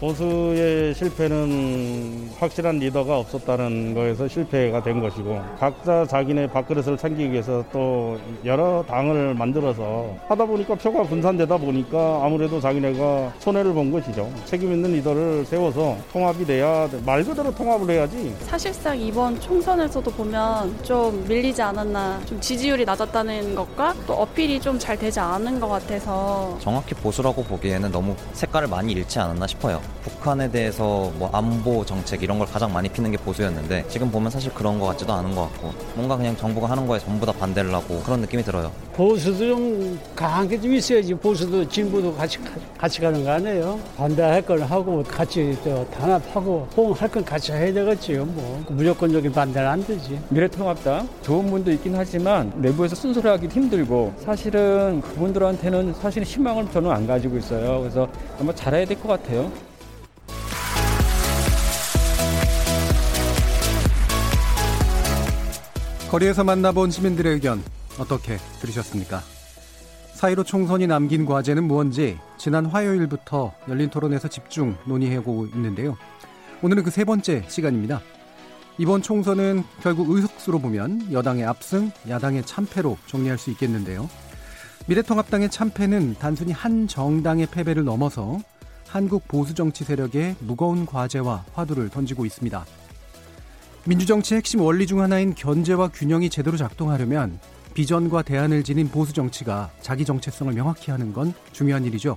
보수의 실패는 확실한 리더가 없었다는 거에서 실패가 된 것이고 각자 자기네 밥그릇을 챙기기 위해서 또 여러 당을 만들어서 하다 보니까 표가 분산되다 보니까 아무래도 자기네가 손해를 본 것이죠. 책임 있는 리더를 세워서 통합이 돼야 말 그대로 통합을 해야지. 사실상 이번 총선에서도 보면 좀 밀리지 않았나 좀 지지율이 낮았다는 것과 또 어필이 좀 잘 되지 않은 것 같아서 정확히 보수라고 보기에는 너무 색깔을 많이 잃지 않았나 싶어요. 북한에 대해서 뭐 안보 정책 이런 걸 가장 많이 피는 게 보수였는데 지금 보면 사실 그런 것 같지도 않은 것 같고 뭔가 그냥 정부가 하는 거에 전부 다 반대를 하고 그런 느낌이 들어요. 보수도 좀 강한 게 좀 있어야지 보수도 진보도 같이 같이 가는 거 아니에요? 반대할 건 하고 같이 또 단합하고 호응할 건 같이 해야 되겠지요. 뭐 무조건적인 반대는 안 되지. 미래통합당 좋은 분도 있긴 하지만 내부에서 순서를 하기 힘들고 사실은 그분들한테는 사실 희망을 저는 안 가지고 있어요. 그래서 아마 잘해야 될 것 같아요. 거리에서 만나본 시민들의 의견 어떻게 들으셨습니까? 사이로 총선이 남긴 과제는 무언지 지난 화요일부터 열린 토론에서 집중 논의하고 있는데요. 오늘은 그 세 번째 시간입니다. 이번 총선은 결국 의석수로 보면 여당의 압승, 야당의 참패로 정리할 수 있겠는데요. 미래통합당의 참패는 단순히 한 정당의 패배를 넘어서 한국 보수 정치 세력에 무거운 과제와 화두를 던지고 있습니다. 민주정치의 핵심 원리 중 하나인 견제와 균형이 제대로 작동하려면 비전과 대안을 지닌 보수 정치가 자기 정체성을 명확히 하는 건 중요한 일이죠.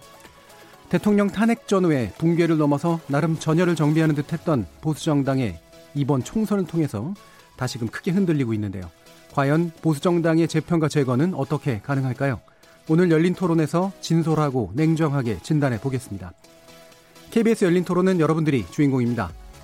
대통령 탄핵 전후에 붕괴를 넘어서 나름 전열을 정비하는 듯 했던 보수 정당의 이번 총선을 통해서 다시금 크게 흔들리고 있는데요. 과연 보수 정당의 재편과 재건은 어떻게 가능할까요? 오늘 열린 토론에서 진솔하고 냉정하게 진단해 보겠습니다. KBS 열린 토론은 여러분들이 주인공입니다.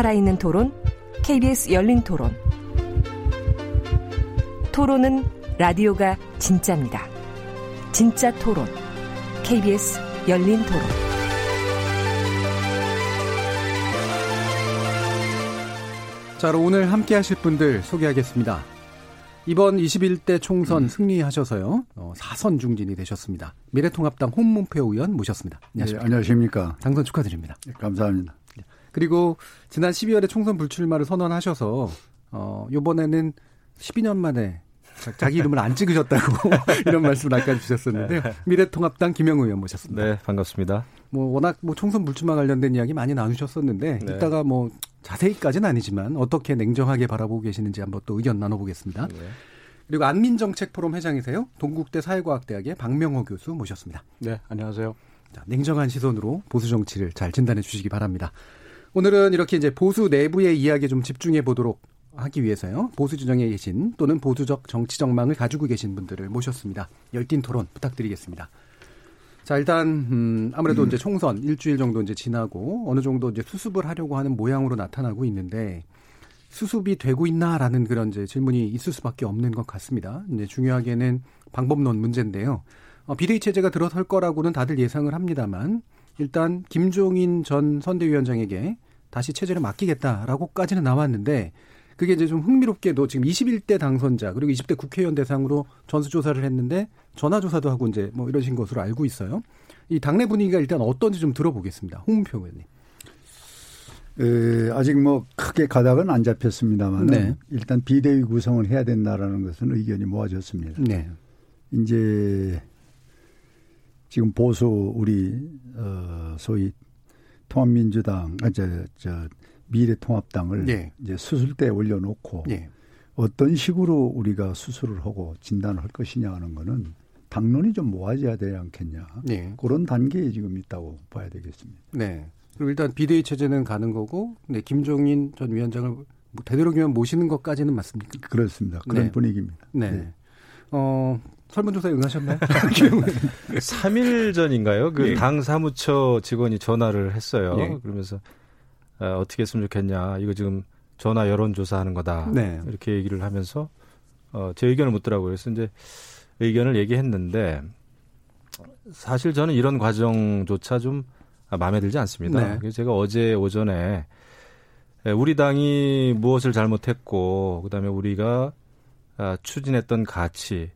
살아있는 토론, KBS 열린 토론. 토론은 라디오가 진짜입니다. 진짜 토론, KBS 열린 토론. 자, 오늘 함께 하실 분들 소개하겠습니다. 이번 21대 총선 음. 승리하셔서요. 어, 4선 중진이 되셨습니다. 미래통합당 홍문표 의원 모셨습니다. 안녕하십니까. 네, 안녕하십니까. 당선 축하드립니다. 네, 감사합니다. 그리고 지난 12월에 총선 불출마를 선언하셔서 어 요번에는 12년 만에 자기 이름을 안 찍으셨다고 이런 말씀을 아까 주셨었는데요. 네. 미래통합당 김영우 의원 모셨습니다. 네, 반갑습니다. 뭐 워낙 뭐 총선 불출마 관련된 이야기 많이 나누셨었는데 네. 이따가 뭐 자세히까지는 아니지만 어떻게 냉정하게 바라보고 계시는지 한번 또 의견 나눠보겠습니다. 네. 그리고 안민정책 포럼 회장이세요. 동국대 사회과학대학의 박명호 교수 모셨습니다. 네, 안녕하세요. 자, 냉정한 시선으로 보수 정치를 잘 진단해 주시기 바랍니다. 오늘은 이렇게 이제 보수 내부의 이야기에 좀 집중해 보도록 하기 위해서요. 보수 지정에 계신 또는 보수적 정치 정망을 가지고 계신 분들을 모셨습니다. 열띤 토론 부탁드리겠습니다. 자, 일단 음 아무래도 음. 이제 총선 일주일 정도 이제 지나고 어느 정도 이제 수습을 하려고 하는 모양으로 나타나고 있는데 수습이 되고 있나라는 그런 이제 질문이 있을 수밖에 없는 것 같습니다. 이제 중요하게는 방법론 문제인데요. 어, 비대위 체제가 들어설 거라고는 다들 예상을 합니다만 일단 김종인 전 선대위원장에게 다시 체제를 맡기겠다라고까지는 나왔는데 그게 이제 좀 흥미롭게도 지금 21대 당선자 그리고 20대 국회의원 대상으로 전수조사를 했는데 전화조사도 하고 이제 뭐 이러신 것으로 알고 있어요. 이 당내 분위기가 일단 어떤지 좀 들어보겠습니다. 홍문표 의원님. 에, 아직 뭐 크게 가닥은 안 잡혔습니다만 네. 일단 비대위 구성을 해야 된다라는 것은 의견이 모아졌습니다. 네. 이제 지금 보수 우리 어 소위 통합민주당 아저 저 미래통합당을 예. 이제 수술대에 올려놓고 예. 어떤 식으로 우리가 수술을 하고 진단을 할 것이냐 하는 거는 당론이 좀 모아져야 되지 않겠냐. 예. 그런 단계에 지금 있다고 봐야 되겠습니다. 네. 그럼 일단 비대위 체제는 가는 거고, 네, 김종인 전 위원장을 뭐 되도록이면 모시는 것까지는 맞습니까? 그렇습니다. 그런 네. 분위기입니다. 네. 네. 어, 설문조사 응하셨나요? 3일 전인가요? 그당 예. 사무처 직원이 전화를 했어요. 예. 그러면서 어, 어떻게 했으면 좋겠냐. 이거 지금 전화 여론조사 하는 거다. 네. 이렇게 얘기를 하면서 어, 제 의견을 묻더라고요. 그래서 이제 의견을 얘기했는데 사실 저는 이런 과정조차 좀 마음에 들지 않습니다. 네. 그래서 제가 어제 오전에 우리 당이 무엇을 잘못했고 그다음에 우리가 아, 추진했던 가치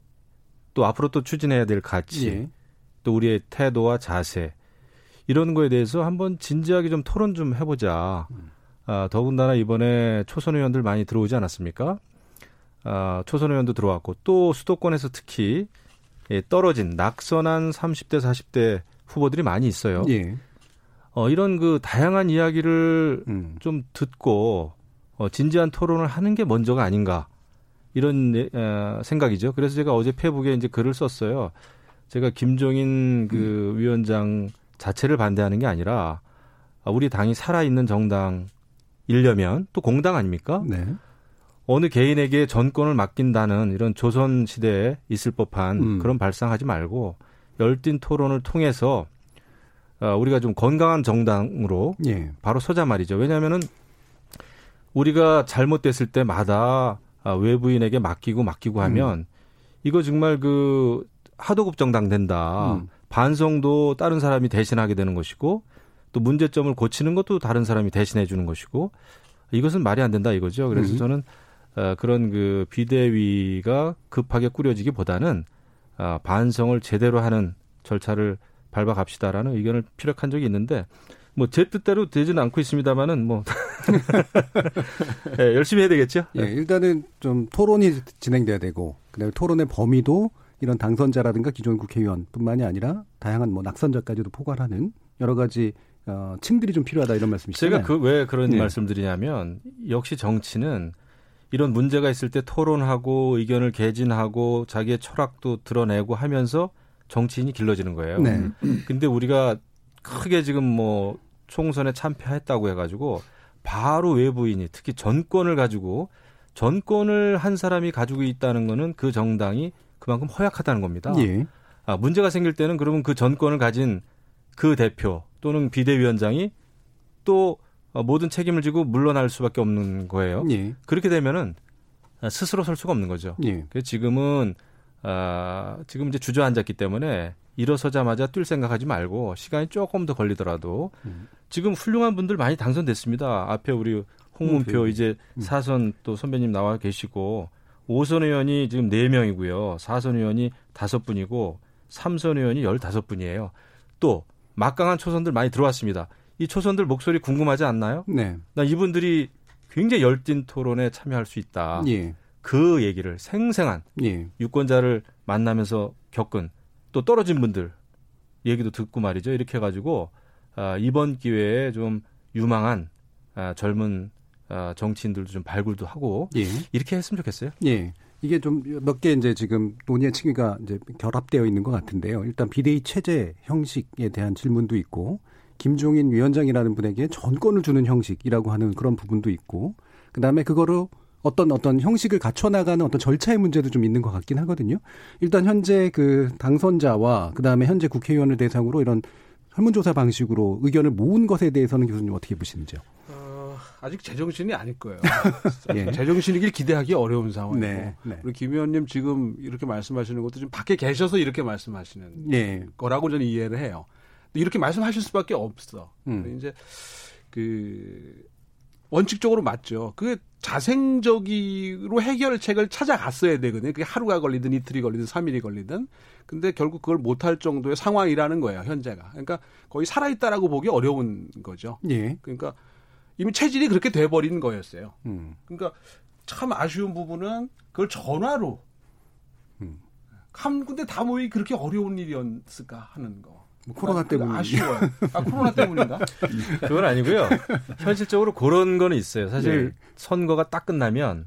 또 앞으로 또 추진해야 될 가치 예. 또 우리의 태도와 자세 이런 거에 대해서 한번 진지하게 좀 토론 좀 해보자. 음. 아, 더군다나 이번에 초선 의원들 많이 들어오지 않았습니까? 아, 초선 의원도 들어왔고 또 수도권에서 특히 예, 떨어진 낙선한 30대 40대 후보들이 많이 있어요. 예. 어, 이런 그 다양한 이야기를 음. 좀 듣고 어, 진지한 토론을 하는 게 먼저가 아닌가 이런 어, 생각이죠. 그래서 제가 어제 페북에 이제 글을 썼어요. 제가 김종인 그 음. 위원장 자체를 반대하는 게 아니라 우리 당이 살아있는 정당이려면 또 공당 아닙니까? 네. 어느 개인에게 전권을 맡긴다는 이런 조선 시대에 있을 법한 음. 그런 발상하지 말고 열띤 토론을 통해서 어, 우리가 좀 건강한 정당으로 예. 바로 서자 말이죠. 왜냐하면은 우리가 잘못됐을 때마다 아, 외부인에게 맡기고 맡기고 하면 음. 이거 정말 그 하도급 정당 된다. 음. 반성도 다른 사람이 대신하게 되는 것이고 또 문제점을 고치는 것도 다른 사람이 대신해 주는 것이고 이것은 말이 안 된다 이거죠. 그래서 음. 저는 어, 그런 그 비대위가 급하게 꾸려지기보다는 어, 반성을 제대로 하는 절차를 밟아갑시다라는 의견을 피력한 적이 있는데 뭐 제 뜻대로 되지는 않고 있습니다만은 뭐 네, 열심히 해야 되겠죠. 예, 일단은 좀 토론이 진행돼야 되고 그다음에 토론의 범위도 이런 당선자라든가 기존 국회의원뿐만이 아니라 다양한 뭐 낙선자까지도 포괄하는 여러 가지 어, 층들이 좀 필요하다 이런 말씀이시죠. 제가 그 왜 그런 네. 말씀드리냐면 역시 정치는 이런 문제가 있을 때 토론하고 의견을 개진하고 자기의 철학도 드러내고 하면서 정치인이 길러지는 거예요. 네. 근데 우리가 크게 지금 뭐 총선에 참패했다고 해가지고 바로 외부인이 특히 전권을 가지고 전권을 한 사람이 가지고 있다는 거는 그 정당이 그만큼 허약하다는 겁니다. 예. 아, 문제가 생길 때는 그러면 그 전권을 가진 그 대표 또는 비대위원장이 또 모든 책임을 지고 물러날 수밖에 없는 거예요. 예. 그렇게 되면은 스스로 설 수가 없는 거죠. 예. 그래서 지금은 아, 지금 이제 주저앉았기 때문에 일어서자마자 뛸 생각하지 말고 시간이 조금 더 걸리더라도 음. 지금 훌륭한 분들 많이 당선됐습니다. 앞에 우리 홍문표 음. 이제 음. 사선 또 선배님 나와 계시고 오선 의원이 지금 4명이고요. 사선 의원이 5분이고 삼선 의원이 15분이에요. 또 막강한 초선들 많이 들어왔습니다. 이 초선들 목소리 궁금하지 않나요? 네. 나 이분들이 굉장히 열띤 토론에 참여할 수 있다. 예. 그 얘기를 생생한 예. 유권자를 만나면서 겪은 또 떨어진 분들 얘기도 듣고 말이죠. 이렇게 해가지고 아, 이번 기회에 좀 유망한 아, 젊은 아, 정치인들도 좀 발굴도 하고 예. 이렇게 했으면 좋겠어요. 예. 이게 좀 몇 개 이제 지금 논의의 층위가 이제 결합되어 있는 것 같은데요. 일단 비대위 체제 형식에 대한 질문도 있고 김종인 위원장이라는 분에게 전권을 주는 형식이라고 하는 그런 부분도 있고 그다음에 그거를 어떤 어떤 형식을 갖춰 나가는 어떤 절차의 문제도 좀 있는 것 같긴 하거든요. 일단 현재 그 당선자와 그 다음에 현재 국회의원을 대상으로 이런 설문조사 방식으로 의견을 모은 것에 대해서는 교수님 어떻게 보시는지요? 어, 아직 제정신이 아닐 거예요. 예. 제정신이길 기대하기 어려운 상황이고 네, 네. 우리 김 의원님 지금 이렇게 말씀하시는 것도 지금 밖에 계셔서 이렇게 말씀하시는 네. 거라고 저는 이해를 해요. 이렇게 말씀하실 수밖에 없어. 음. 이제 그 원칙적으로 맞죠. 그 자생적으로 해결책을 찾아갔어야 되거든요. 그게 하루가 걸리든 이틀이 걸리든 삼일이 걸리든. 근데 결국 그걸 못할 정도의 상황이라는 거예요, 현재가. 그러니까 거의 살아있다라고 보기 어려운 거죠. 예. 그러니까 이미 체질이 그렇게 돼버린 거였어요. 음. 그러니까 참 아쉬운 부분은 그걸 전화로. 음. 한 군데 다 모이 그렇게 어려운 일이었을까 하는 거. 뭐 코로나 아, 때문에 아쉬워요. 아 코로나 때문인가? 그건 아니고요. 현실적으로 그런 거는 있어요. 사실 네. 선거가 딱 끝나면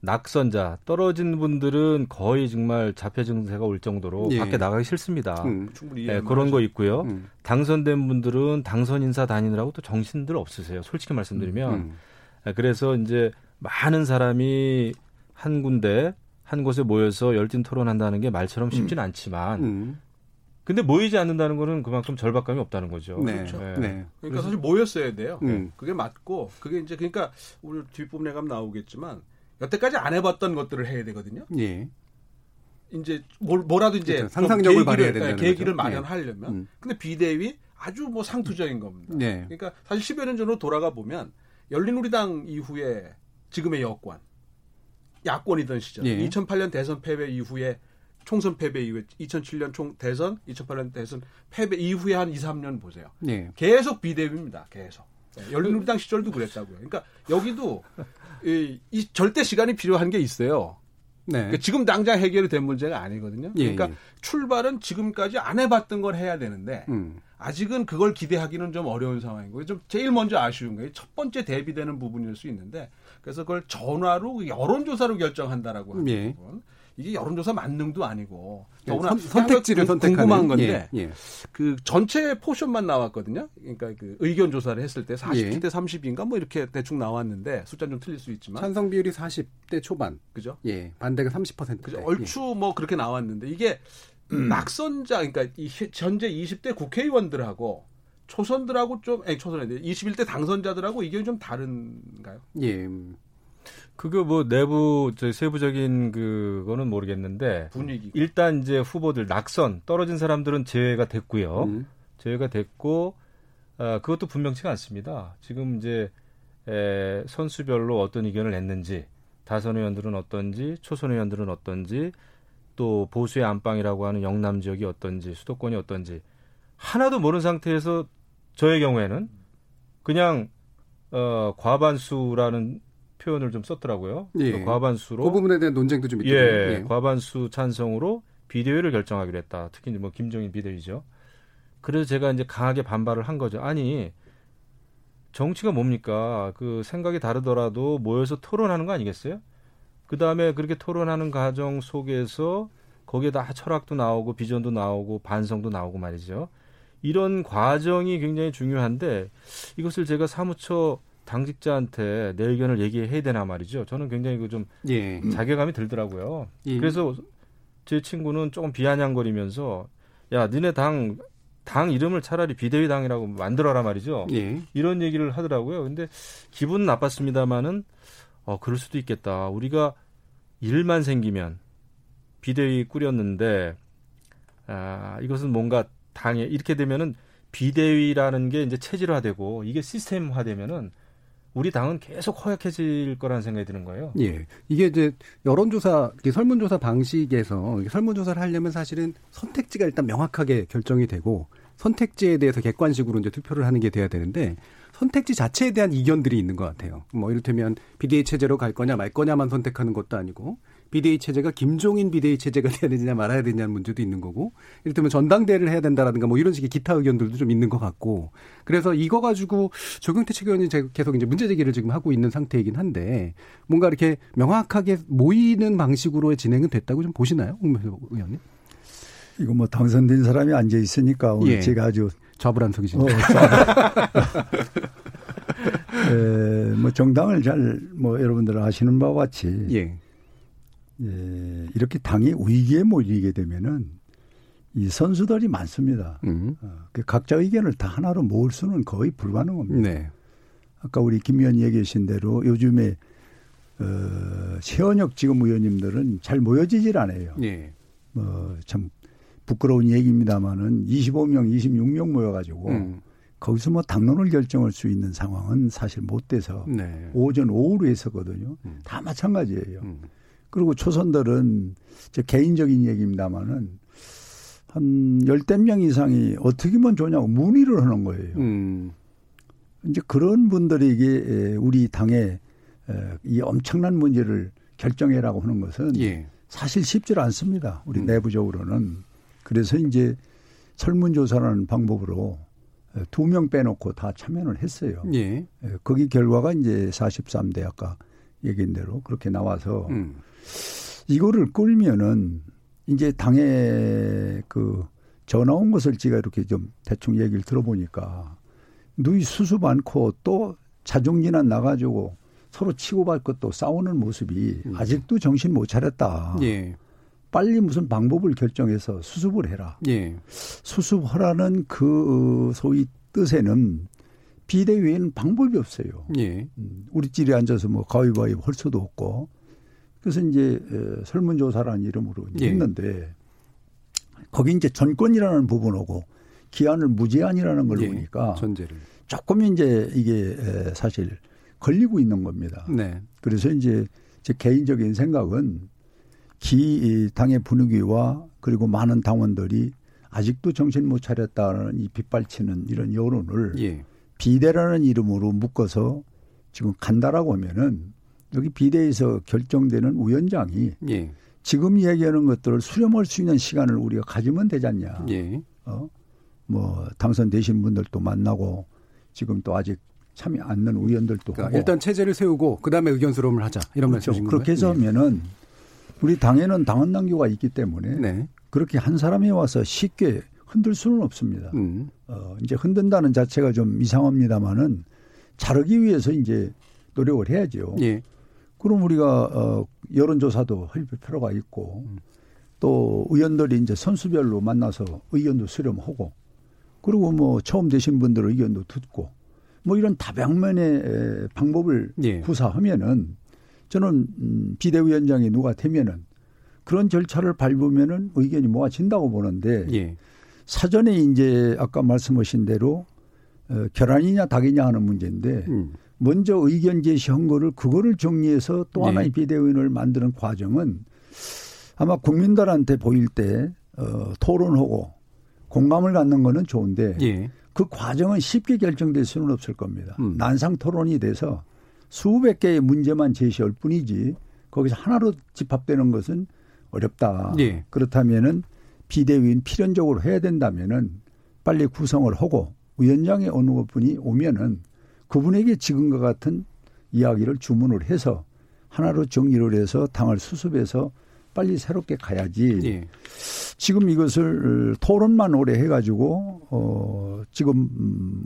낙선자 떨어진 분들은 거의 정말 자폐 증세가 올 정도로 예. 밖에 나가기 싫습니다. 음, 충분히 네, 그런 거 있고요. 음. 당선된 분들은 당선 인사 다니느라고 또 정신들 없으세요. 솔직히 말씀드리면 음. 네, 그래서 이제 많은 사람이 한 군데 한 곳에 모여서 열띤 토론한다는 게 말처럼 쉽지는 음. 않지만 음. 근데 모이지 않는다는 거는 그만큼 절박감이 없다는 거죠. 네. 그렇죠. 네. 네. 그러니까 사실 모였어야 돼요. 음. 그게 맞고 그게 이제 그러니까 우리 뒷부분에 가면 나오겠지만 여태까지 안 해봤던 것들을 해야 되거든요. 예. 이제 뭘, 뭐라도 이제 그렇죠. 상상력을 발휘해야 된다는 네, 계기를 거죠. 마련하려면. 음. 근데 비대위 아주 뭐 상투적인 겁니다. 네. 그러니까 사실 10여 년 전으로 돌아가 보면 열린우리당 이후에 지금의 여권 야권이던 시절 예. 2008년 대선 패배 이후에 총선 패배 이후에 2007년 총 대선, 2008년 대선 패배 이후에 한 2, 3년 보세요. 네. 계속 비대위입니다. 계속. 네, 열린우리당 시절도 그랬다고요. 그러니까 여기도 이, 이 절대 시간이 필요한 게 있어요. 네. 그러니까 지금 당장 해결이 된 문제가 아니거든요. 예, 그러니까 예, 예. 출발은 지금까지 안 해봤던 걸 해야 되는데 음. 아직은 그걸 기대하기는 좀 어려운 상황이고 좀 제일 먼저 아쉬운 게첫 번째 대비되는 부분일 수 있는데 그래서 그걸 전화로 여론조사로 결정한다라고 하는 예. 부분. 이게 여론조사 만능도 아니고 예, 더구나 선, 택지를 선택하는 궁금한 건데 예, 예. 그 전체 포션만 나왔거든요. 그러니까 그 의견 조사를 했을 때 40대 30인가 뭐 이렇게 대충 나왔는데 숫자는 좀 틀릴 수 있지만 찬성 비율이 40대 초반. 그죠? 예. 반대가 30%. 그죠? 얼추 뭐 그렇게 나왔는데 이게 음. 낙선자 그러니까 이 현재 20대 국회의원들하고 초선들하고 좀 아니 초선인데 21대 당선자들하고 의견이 좀 다른가요? 예. 그거 뭐 내부 저 세부적인 그거는 모르겠는데 분위기 일단 이제 후보들 낙선 떨어진 사람들은 제외가 됐고요. 음. 제외가 됐고 아, 그것도 분명치가 않습니다. 지금 이제 에, 선수별로 어떤 의견을 냈는지 다선 의원들은 어떤지 초선 의원들은 어떤지 또 보수의 안방이라고 하는 영남 지역이 어떤지 수도권이 어떤지 하나도 모르는 상태에서 저의 경우에는 그냥 어, 과반수라는 표현을 좀 썼더라고요. 예. 과반수로 그 부분에 대한 논쟁도 좀 있더라고요. 예, 예. 과반수 찬성으로 비대위를 결정하기로 했다. 특히 뭐 김정인 비대위죠. 그래서 제가 이제 강하게 반발을 한 거죠. 아니 정치가 뭡니까? 그 생각이 다르더라도 모여서 토론하는 거 아니겠어요? 그 다음에 그렇게 토론하는 과정 속에서 거기에 다 철학도 나오고 비전도 나오고 반성도 나오고 말이죠. 이런 과정이 굉장히 중요한데 이것을 제가 사무처 당직자한테 내 의견을 얘기해야 되나 말이죠. 저는 굉장히 그좀 예. 자괴감이 들더라고요. 예. 그래서 제 친구는 조금 비아냥거리면서 야, 니네 당, 당 이름을 차라리 비대위 당이라고 만들어라 말이죠. 예. 이런 얘기를 하더라고요. 근데 기분은 나빴습니다만은 어, 그럴 수도 있겠다. 우리가 일만 생기면 비대위 꾸렸는데 아, 이것은 뭔가 당에 이렇게 되면은 비대위라는 게 이제 체질화되고 이게 시스템화되면은 우리 당은 계속 허약해질 거라는 생각이 드는 거예요. 예. 이게 이제 여론조사, 설문조사 방식에서 설문조사를 하려면 사실은 선택지가 일단 명확하게 결정이 되고 선택지에 대해서 객관식으로 이제 투표를 하는 게 돼야 되는데 선택지 자체에 대한 이견들이 있는 것 같아요. 뭐 이를테면 비대위 체제로 갈 거냐 말 거냐만 선택하는 것도 아니고 비대위 체제가 김종인 비대위 체제가 돼야 되느냐 말아야 되냐는 문제도 있는 거고 이를테면 전당대회를 해야 된다라든가 뭐 이런 식의 기타 의견들도 좀 있는 것 같고 그래서 이거 가지고 조경태 최고위원이 계속 이제 문제 제기를 지금 하고 있는 상태이긴 한데 뭔가 이렇게 명확하게 모이는 방식으로의 진행은 됐다고 좀 보시나요, 홍명표 의원님? 이거 뭐 당선된 사람이 앉아 있으니까 오늘 예. 제가 아주 좌불안석이신. 어, 에, 뭐 정당을 잘 뭐 여러분들 아시는 바와 같이 예. 예, 이렇게 당이 위기에 몰리게 되면은 이 선수들이 많습니다. 음. 어, 그 각자 의견을 다 하나로 모을 수는 거의 불가능합니다. 네. 아까 우리 김 의원 얘기하신 대로 요즘에 어, 최원혁 지금 의원님들은 잘 모여지질 않아요. 네. 뭐참 부끄러운 얘기입니다만은 25명, 26명 모여가지고 음. 거기서 뭐 당론을 결정할 수 있는 상황은 사실 못 돼서 네. 오전 오후로 했었거든요. 음. 다 마찬가지예요. 음. 그리고 초선들은 제 개인적인 얘기입니다만은 한 열댓 명 이상이 어떻게 하면 좋냐고 문의를 하는 거예요. 음. 이제 그런 분들에게 우리 당의 이 엄청난 문제를 결정해라고 하는 것은 예. 사실 쉽지 않습니다. 우리 음. 내부적으로는. 그래서 이제 설문조사라는 방법으로 두 명 빼놓고 다 참여를 했어요. 예. 거기 결과가 이제 43대 아까 얘기한 대로 그렇게 나와서 음. 이거를 끌면은 이제 당에 그 전화 온 것을 제가 이렇게 좀 대충 얘기를 들어보니까 누이 수수 많고 또 자중진한 나가지고 서로 치고받고 또 싸우는 모습이 음. 아직도 정신 못 차렸다. 예. 빨리 무슨 방법을 결정해서 수습을 해라. 예. 수습하라는 그 소위 뜻에는 비대위에는 방법이 없어요. 예. 음, 우리 찔에 앉아서 뭐 가위바위보 할 수도 없고. 그래서 이제 설문조사라는 이름으로 예. 했는데 거기 이제 전권이라는 부분하고 기한을 무제한이라는 걸 예. 보니까 전제를. 조금 이제 이게 사실 걸리고 있는 겁니다. 네. 그래서 이제 제 개인적인 생각은 기 당의 분위기와 그리고 많은 당원들이 아직도 정신 못 차렸다는 이 빗발치는 이런 여론을 예. 비대라는 이름으로 묶어서 지금 간다라고 하면은 여기 비대에서 결정되는 위원장이 예. 지금 이야기하는 것들을 수렴할 수 있는 시간을 우리가 가지면 되지 않냐. 예. 어? 뭐 당선되신 분들도 만나고 지금 또 아직 참여 않는 의원들도 그러니까 일단 체제를 세우고 그다음에 의견 수렴을 하자 이런 그렇죠. 말씀이신 그렇게 해서 하면은 우리 당에는 당원 당규가 있기 때문에 네. 그렇게 한 사람이 와서 쉽게 흔들 수는 없습니다. 음. 어, 이제 흔든다는 자체가 좀 이상합니다만은 자르기 위해서 이제 노력을 해야죠. 예. 그럼 우리가 어, 여론조사도 할 필요가 있고 음. 또 의원들이 이제 선수별로 만나서 의견도 수렴하고 그리고 뭐 처음 되신 분들 의견도 듣고 뭐 이런 다방면의 방법을 예. 구사하면은 저는 음, 비대위원장이 누가 되면은 그런 절차를 밟으면은 의견이 모아진다고 보는데 예. 사전에 이제 아까 말씀하신 대로 어, 결안이냐 닭이냐 하는 문제인데 음. 먼저 의견 제시한 거를 그거를 정리해서 또 네. 하나의 비대위원을 만드는 과정은 아마 국민들한테 보일 때 어, 토론하고 공감을 갖는 거는 좋은데 예. 그 과정은 쉽게 결정될 수는 없을 겁니다. 음. 난상 토론이 돼서 수백 개의 문제만 제시할 뿐이지 거기서 하나로 집합되는 것은 어렵다. 예. 그렇다면은 비대위인 필연적으로 해야 된다면은 빨리 구성을 하고 위원장의 어느 분이 오면은 그분에게 지금과 같은 이야기를 주문을 해서 하나로 정리를 해서 당을 수습해서 빨리 새롭게 가야지. 예. 지금 이것을 토론만 오래 해가지고 어 지금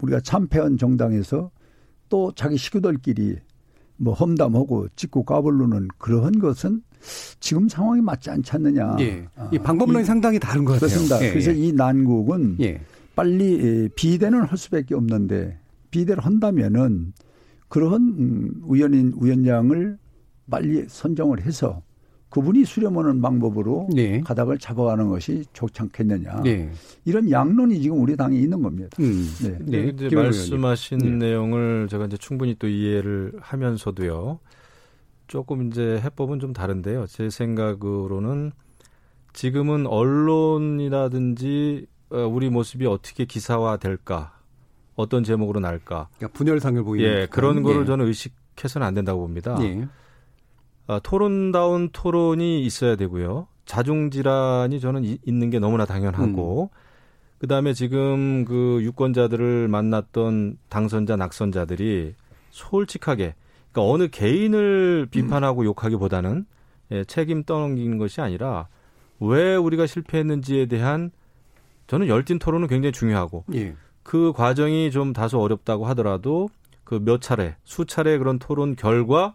우리가 참패한 정당에서 또 자기 식구들끼리 뭐 험담하고 찍고 까불르는 그러한 것은 지금 상황이 맞지 않지 않느냐. 예. 이 방법론이 이, 상당히 다른 것 같아요. 그렇습니다. 예. 그래서 이 난국은 예. 빨리 비대는 할 수밖에 없는데 비대를 한다면은 그런 위원인 위원장을 빨리 선정을 해서 그분이 수렴하는 방법으로 네. 가닥을 잡아가는 것이 좋지 않겠느냐. 네. 이런 양론이 지금 우리 당에 있는 겁니다. 음. 네. 네. 이제 말씀하신 네. 내용을 제가 이제 충분히 또 이해를 하면서도요. 조금 이제 해법은 좀 다른데요. 제 생각으로는 지금은 언론이라든지 어, 우리 모습이 어떻게 기사화 될까, 어떤 제목으로 날까. 그러니까 분열상을 보이는. 예, 그런 거를 예. 저는 의식해서는 안 된다고 봅니다. 예. 아, 토론다운 토론이 있어야 되고요. 자중질환이 저는 이, 있는 게 너무나 당연하고, 음. 그 다음에 지금 그 유권자들을 만났던 당선자, 낙선자들이 솔직하게, 그러니까 어느 개인을 비판하고 음. 욕하기보다는 예, 책임 떠넘기는 것이 아니라 왜 우리가 실패했는지에 대한 저는 열띤 토론은 굉장히 중요하고 예. 그 과정이 좀 다소 어렵다고 하더라도 그 몇 차례, 수차례 그런 토론 결과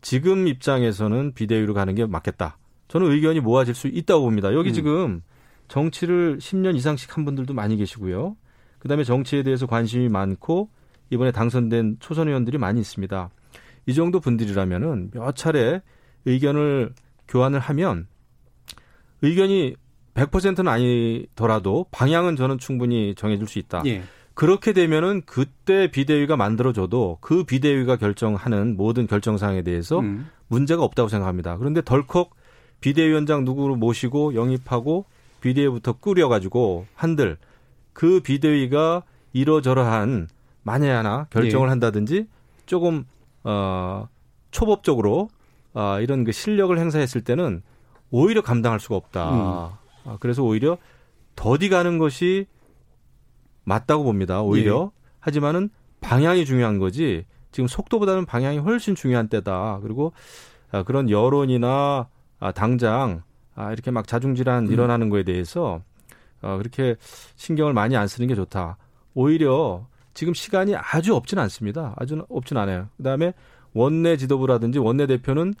지금 입장에서는 비대위로 가는 게 맞겠다. 저는 의견이 모아질 수 있다고 봅니다. 여기 음. 지금 정치를 10년 이상씩 한 분들도 많이 계시고요. 그다음에 정치에 대해서 관심이 많고 이번에 당선된 초선 의원들이 많이 있습니다. 이 정도 분들이라면은 몇 차례 의견을 교환을 하면 의견이 100%는 아니더라도 방향은 저는 충분히 정해질 수 있다. 예. 그렇게 되면은 그때 비대위가 만들어져도 그 비대위가 결정하는 모든 결정 사항에 대해서 음. 문제가 없다고 생각합니다. 그런데 덜컥 비대위원장 누구를 모시고 영입하고 비대위부터 꾸려가지고 한들 그 비대위가 이러저러한 만에 하나 결정을 예. 한다든지 조금 어 초법적으로 어, 이런 그 실력을 행사했을 때는 오히려 감당할 수가 없다. 음. 아, 그래서 오히려 더디 가는 것이 맞다고 봅니다. 오히려. 예. 하지만은 방향이 중요한 거지 지금 속도보다는 방향이 훨씬 중요한 때다. 그리고 아, 그런 여론이나 아, 당장 아, 이렇게 막 자중질환 음. 일어나는 거에 대해서 어, 그렇게 신경을 많이 안 쓰는 게 좋다. 오히려 지금 시간이 아주 없진 않습니다. 아주 없진 않아요. 그다음에 원내 지도부라든지 원내 대표는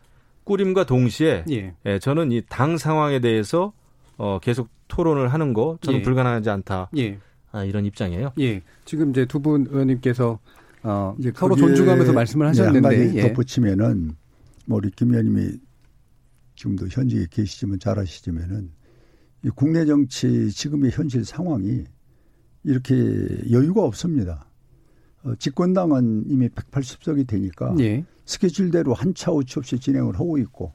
꾸림과 동시에 예. 예 저는 이 당 상황에 대해서 어, 계속 토론을 하는 거 저는 예. 불가능하지 않다. 예. 아, 이런 입장이에요. 예. 지금 이제 두 분 의원님께서 어, 이제 서로 존중하면서 말씀을 하셨는데 네, 한 가지 덧붙이면은 뭐 우리 김 의원님이 지금도 현직에 계시지만 잘 아시지만은 이 국내 정치 지금의 현실 상황이 이렇게 여유가 없습니다. 어, 집권당은 이미 180석이 되니까 예. 스케줄대로 한차 오치 없이 진행을 하고 있고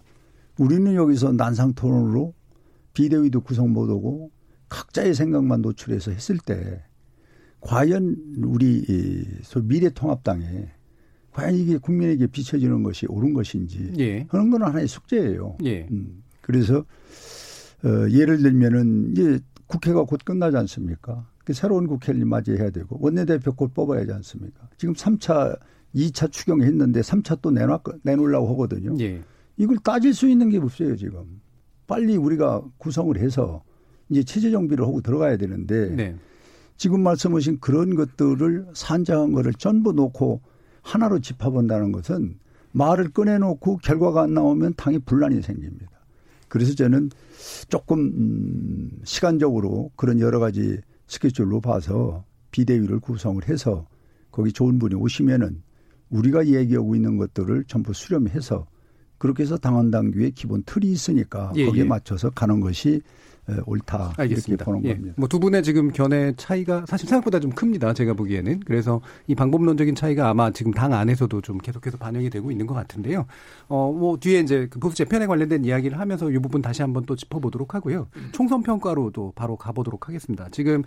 우리는 여기서 난상 토론으로 비대위도 구성 못하고 각자의 생각만 노출해서 했을 때 과연 우리 소 미래통합당에 과연 이게 국민에게 비춰지는 것이 옳은 것인지 예. 그런 건 하나의 숙제예요. 예. 음. 그래서 어, 예를 들면은 이제 국회가 곧 끝나지 않습니까? 그 새로운 국회를 맞이해야 되고 원내대표 곧 뽑아야 하지 않습니까? 지금 3차, 2차 추경했는데 3차 또 내놔, 내놓으려고 하거든요. 예. 이걸 따질 수 있는 게 없어요, 지금. 빨리 우리가 구성을 해서 이제 체제 정비를 하고 들어가야 되는데 네. 지금 말씀하신 그런 것들을 산정한 거를 전부 놓고 하나로 짚어본다는 것은 말을 꺼내놓고 결과가 안 나오면 당이 분란이 생깁니다. 그래서 저는 조금 음 시간적으로 그런 여러 가지 스케줄로 봐서 비대위를 구성을 해서 거기 좋은 분이 오시면은 우리가 얘기하고 있는 것들을 전부 수렴해서 그렇게 해서 당원 당규의 기본 틀이 있으니까 예, 거기에 예. 맞춰서 가는 것이 옳다 알겠습니다. 이렇게 보는 예. 겁니다. 뭐 두 분의 지금 견해 차이가 사실 생각보다 좀 큽니다. 제가 보기에는 그래서 이 방법론적인 차이가 아마 지금 당 안에서도 좀 계속해서 반영이 되고 있는 것 같은데요. 어뭐 뒤에 이제 그 보수 재편에 관련된 이야기를 하면서 이 부분 다시 한번 또 짚어보도록 하고요. 음. 총선 평가로도 바로 가보도록 하겠습니다. 지금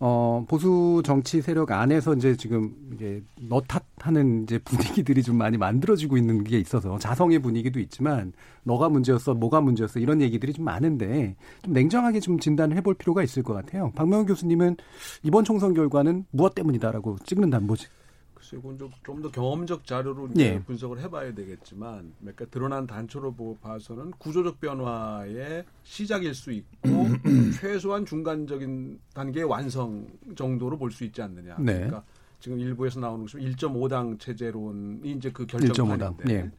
어, 보수 정치 세력 안에서 이제 지금 이제 너 탓하는 이제 분위기들이 좀 많이 만들어지고 있는 게 있어서 자성의 분위기도 있지만 너가 문제였어, 뭐가 문제였어 이런 얘기들이 좀 많은데 좀 냉정하게 좀 진단을 해볼 필요가 있을 것 같아요. 박명훈 교수님은 이번 총선 결과는 무엇 때문이다라고 찍는다는 뭐지? 글쎄요, 그건 좀더 경험적 자료로 예. 분석을 해봐야 되겠지만, 그러니까 드러난 단초로 봐서는 구조적 변화의 시작일 수 있고 최소한 중간적인 단계의 완성 정도로 볼 수 있지 않느냐. 네. 그러니까 지금 일부에서 나오는 것이 1.5당 체제론이 이제 그 결정판인데 예.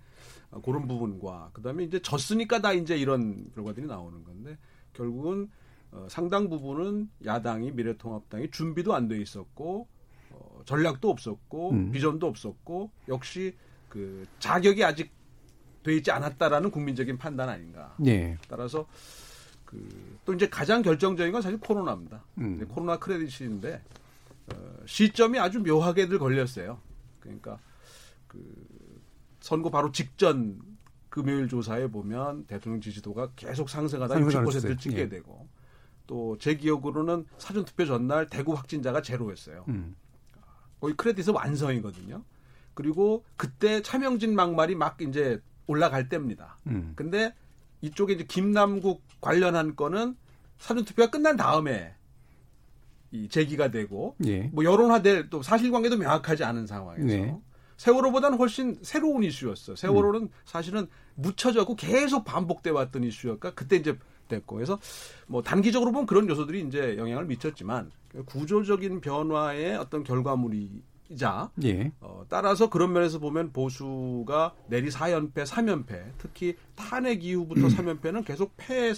어, 그런 부분과 그다음에 이제 졌으니까 다 이제 이런 결과들이 나오는 건데 결국은 어, 상당 부분은 야당이 미래통합당이 준비도 안 돼 있었고 어, 전략도 없었고 음. 비전도 없었고 역시 그 자격이 아직 돼 있지 않았다라는 국민적인 판단 아닌가. 네. 따라서 그 또 이제 가장 결정적인 건 사실 코로나입니다. 음. 코로나 크레딧인데 어, 시점이 아주 묘하게들 걸렸어요. 그러니까 그 선거 바로 직전 금요일 조사에 보면 대통령 지지도가 계속 상승하다 60%를 찍게 예. 되고 또 제 기억으로는 사전 투표 전날 대구 확진자가 제로였어요. 음. 거의 크레딧은 완성이거든요. 그리고 그때 차명진 막말이 막 이제 올라갈 때입니다. 음. 근데 이쪽에 이제 김남국 관련한 거는 사전투표가 끝난 다음에 이 제기가 되고 예. 뭐 여론화될 또 사실관계도 명확하지 않은 상황에서 네. 세월호보다는 훨씬 새로운 이슈였어. 세월호는 음. 사실은 묻혀져고 계속 반복돼 왔던 이슈였까 그때 이제 됐고 그래서 뭐 단기적으로 보면 그런 요소들이 이제 영향을 미쳤지만 구조적인 변화의 어떤 결과물이자 예. 어, 따라서 그런 면에서 보면 보수가 내리 4연패, 3연패, 특히 탄핵 이후부터 음. 3연패는 계속 패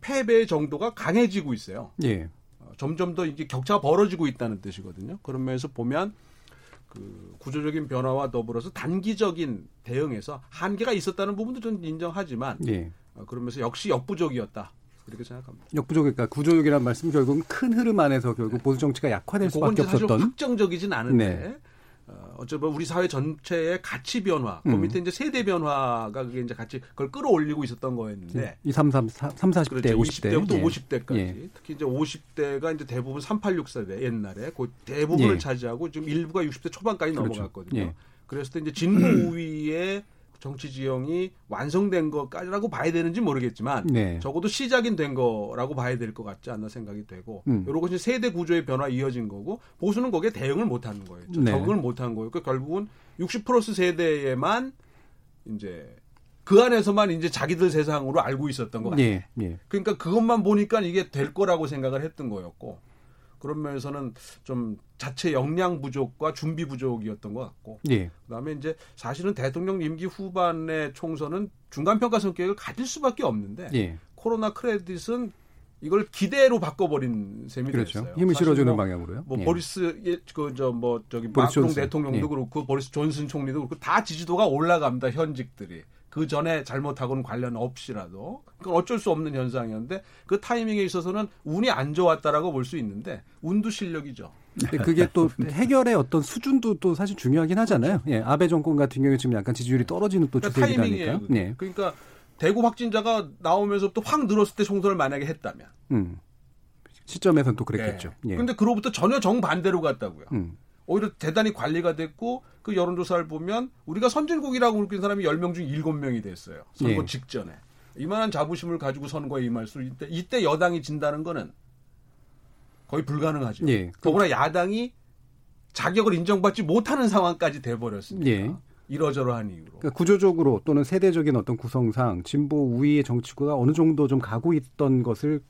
패배 정도가 강해지고 있어요. 예. 어, 점점 더 이제 격차가 벌어지고 있다는 뜻이거든요. 그런 면에서 보면 그 구조적인 변화와 더불어서 단기적인 대응에서 한계가 있었다는 부분도 저는 인정하지만 예. 어, 그러면서 역시 역부족이었다. 그렇게 생각합니다. 역부족이니까 구조적이라는 말씀 결국은 큰 흐름 안에서 결국 네. 보수 정치가 약화될 수밖에 없었던. 확정적이진 않은데 네. 어, 어쩌면 우리 사회 전체의 가치 변화, 그 음. 밑에 이제 세대 변화가 그게 이제 같이 그걸 끌어올리고 있었던 거였는데. 2, 3, 3, 3 40대, 그렇죠. 50대. 20대부터 예. 50대까지. 예. 특히 이제 50대가 이제 대부분 386 세대 옛날에 그 대부분을 예. 차지하고 지금 일부가 60대 초반까지 그렇죠. 넘어갔거든요. 예. 그랬을 때 이제 진보 우위의 정치 지형이 완성된 것까지라고 봐야 되는지 모르겠지만 네. 적어도 시작인 된 거라고 봐야 될 것 같지 않나 생각이 되고 음. 이런 것이 세대 구조의 변화 이어진 거고 보수는 거기에 대응을 못하는 거예요. 네. 적응을 못한 거예요. 그 결국은 60 플러스 세대에만 이제 그 안에서만 이제 자기들 세상으로 알고 있었던 것 같아요. 예, 예. 그러니까 그것만 보니까 이게 될 거라고 생각을 했던 거였고 그런 면에서는 좀 자체 역량 부족과 준비 부족이었던 것 같고 예. 그다음에 이제 사실은 대통령 임기 후반의 총선은 중간 평가 성격을 가질 수밖에 없는데 예. 코로나 크레딧은 이걸 기대로 바꿔버린 셈이 그렇죠. 됐어요. 힘을 실어주는 뭐, 방향으로요. 뭐 예. 보리스 예, 그저 뭐 저기 마크롱 대통령도 예. 그렇고 보리스 존슨 총리도 그렇고 다 지지도가 올라갑니다. 현직들이. 그 전에 잘못하고는 관련 없이라도 그건 어쩔 수 없는 현상이었는데 그 타이밍에 있어서는 운이 안 좋았다라고 볼 수 있는데 운도 실력이죠. 그게 또 해결의 어떤 수준도 또 사실 중요하긴 하잖아요. 예, 아베 정권 같은 경우에 지금 약간 지지율이 떨어지는 또 그러니까 추세이니까. 예. 그러니까 대구 확진자가 나오면서 또 확 늘었을 때 총선을 만약에 했다면. 음. 시점에선 또 그랬겠죠. 네. 예. 근데 그로부터 전혀 정반대로 갔다고요. 음. 오히려 대단히 관리가 됐고 그 여론조사를 보면 우리가 선진국이라고 느낀 사람이 10명 중 7명이 됐어요. 선거 예. 직전에. 이만한 자부심을 가지고 선거에 임할 수 있때 이때 여당이 진다는 거는 거의 불가능하죠. 예. 더구나 야당이 자격을 인정받지 못하는 상황까지 돼버렸습니다. 예. 이러저러한 이유로. 그러니까 구조적으로 또는 세대적인 어떤 구성상 진보 우위의 정치구가 어느 정도 좀 가고 있던 것을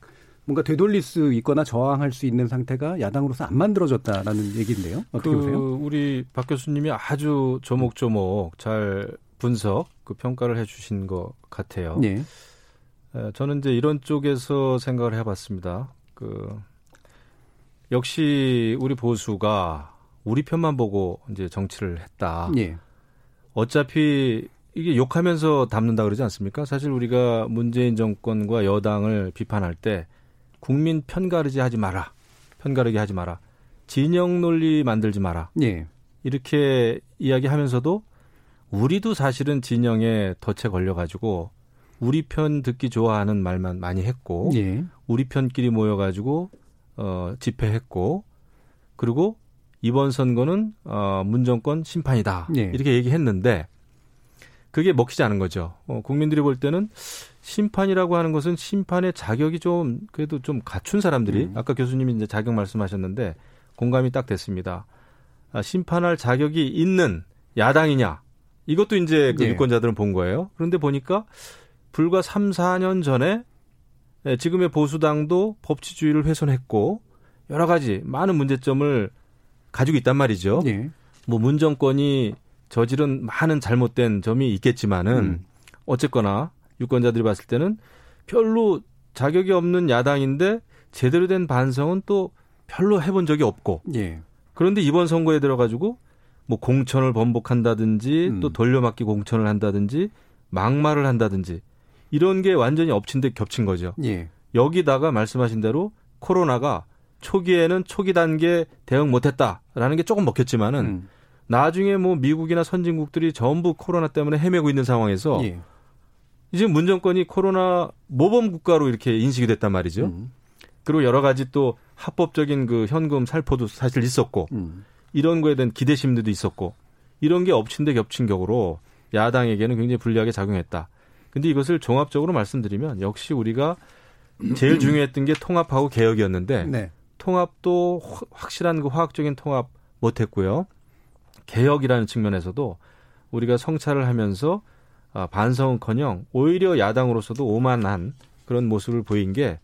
뭔가 되돌릴 수 있거나 저항할 수 있는 상태가 야당으로서 안 만들어졌다라는 얘기인데요. 어떻게 그 보세요? 우리 박 교수님이 아주 조목조목 잘 분석, 그 평가를 해주신 것 같아요. 네. 저는 이제 이런 쪽에서 생각을 해봤습니다. 그 역시 우리 보수가 우리 편만 보고 이제 정치를 했다. 네. 어차피 이게 욕하면서 담는다 그러지 않습니까? 사실 우리가 문재인 정권과 여당을 비판할 때 국민 편가르지 하지 마라. 편가르게 하지 마라. 진영 논리 만들지 마라. 예. 이렇게 이야기하면서도 우리도 사실은 진영에 덫에 걸려가지고 우리 편 듣기 좋아하는 말만 많이 했고 예. 우리 편끼리 모여가지고 어, 집회했고 그리고 이번 선거는 어, 문정권 심판이다 예. 이렇게 얘기했는데 그게 먹히지 않은 거죠. 어, 국민들이 볼 때는 심판이라고 하는 것은 심판의 자격이 좀 그래도 좀 갖춘 사람들이 음. 아까 교수님이 이제 자격 말씀하셨는데 공감이 딱 됐습니다. 아, 심판할 자격이 있는 야당이냐 이것도 이제 그 네. 유권자들은 본 거예요. 그런데 보니까 불과 3, 4년 전에 예, 지금의 보수당도 법치주의를 훼손했고 여러 가지 많은 문제점을 가지고 있단 말이죠. 네. 뭐 문정권이 저지른 많은 잘못된 점이 있겠지만은 음. 어쨌거나 유권자들이 봤을 때는 별로 자격이 없는 야당인데 제대로 된 반성은 또 별로 해본 적이 없고 예. 그런데 이번 선거에 들어가지고 뭐 공천을 번복한다든지 음. 또 돌려막기 공천을 한다든지 막말을 한다든지 이런 게 완전히 엎친 데 겹친 거죠. 예. 여기다가 말씀하신 대로 코로나가 초기에는 초기 단계 대응 못했다라는 게 조금 먹혔지만은 음. 나중에 뭐 미국이나 선진국들이 전부 코로나 때문에 헤매고 있는 상황에서 예. 이제 문 정권이 코로나 모범 국가로 이렇게 인식이 됐단 말이죠. 음. 그리고 여러 가지 또 합법적인 그 현금 살포도 사실 있었고 음. 이런 거에 대한 기대심들도 있었고 이런 게 엎친 데 겹친 격으로 야당에게는 굉장히 불리하게 작용했다. 근데 이것을 종합적으로 말씀드리면 역시 우리가 제일 중요했던 게 통합하고 개혁이었는데 네. 통합도 확실한 그 화학적인 통합 못했고요. 개혁이라는 측면에서도 우리가 성찰을 하면서 아, 반성은커녕 오히려 야당으로서도 오만한 그런 모습을 보인 게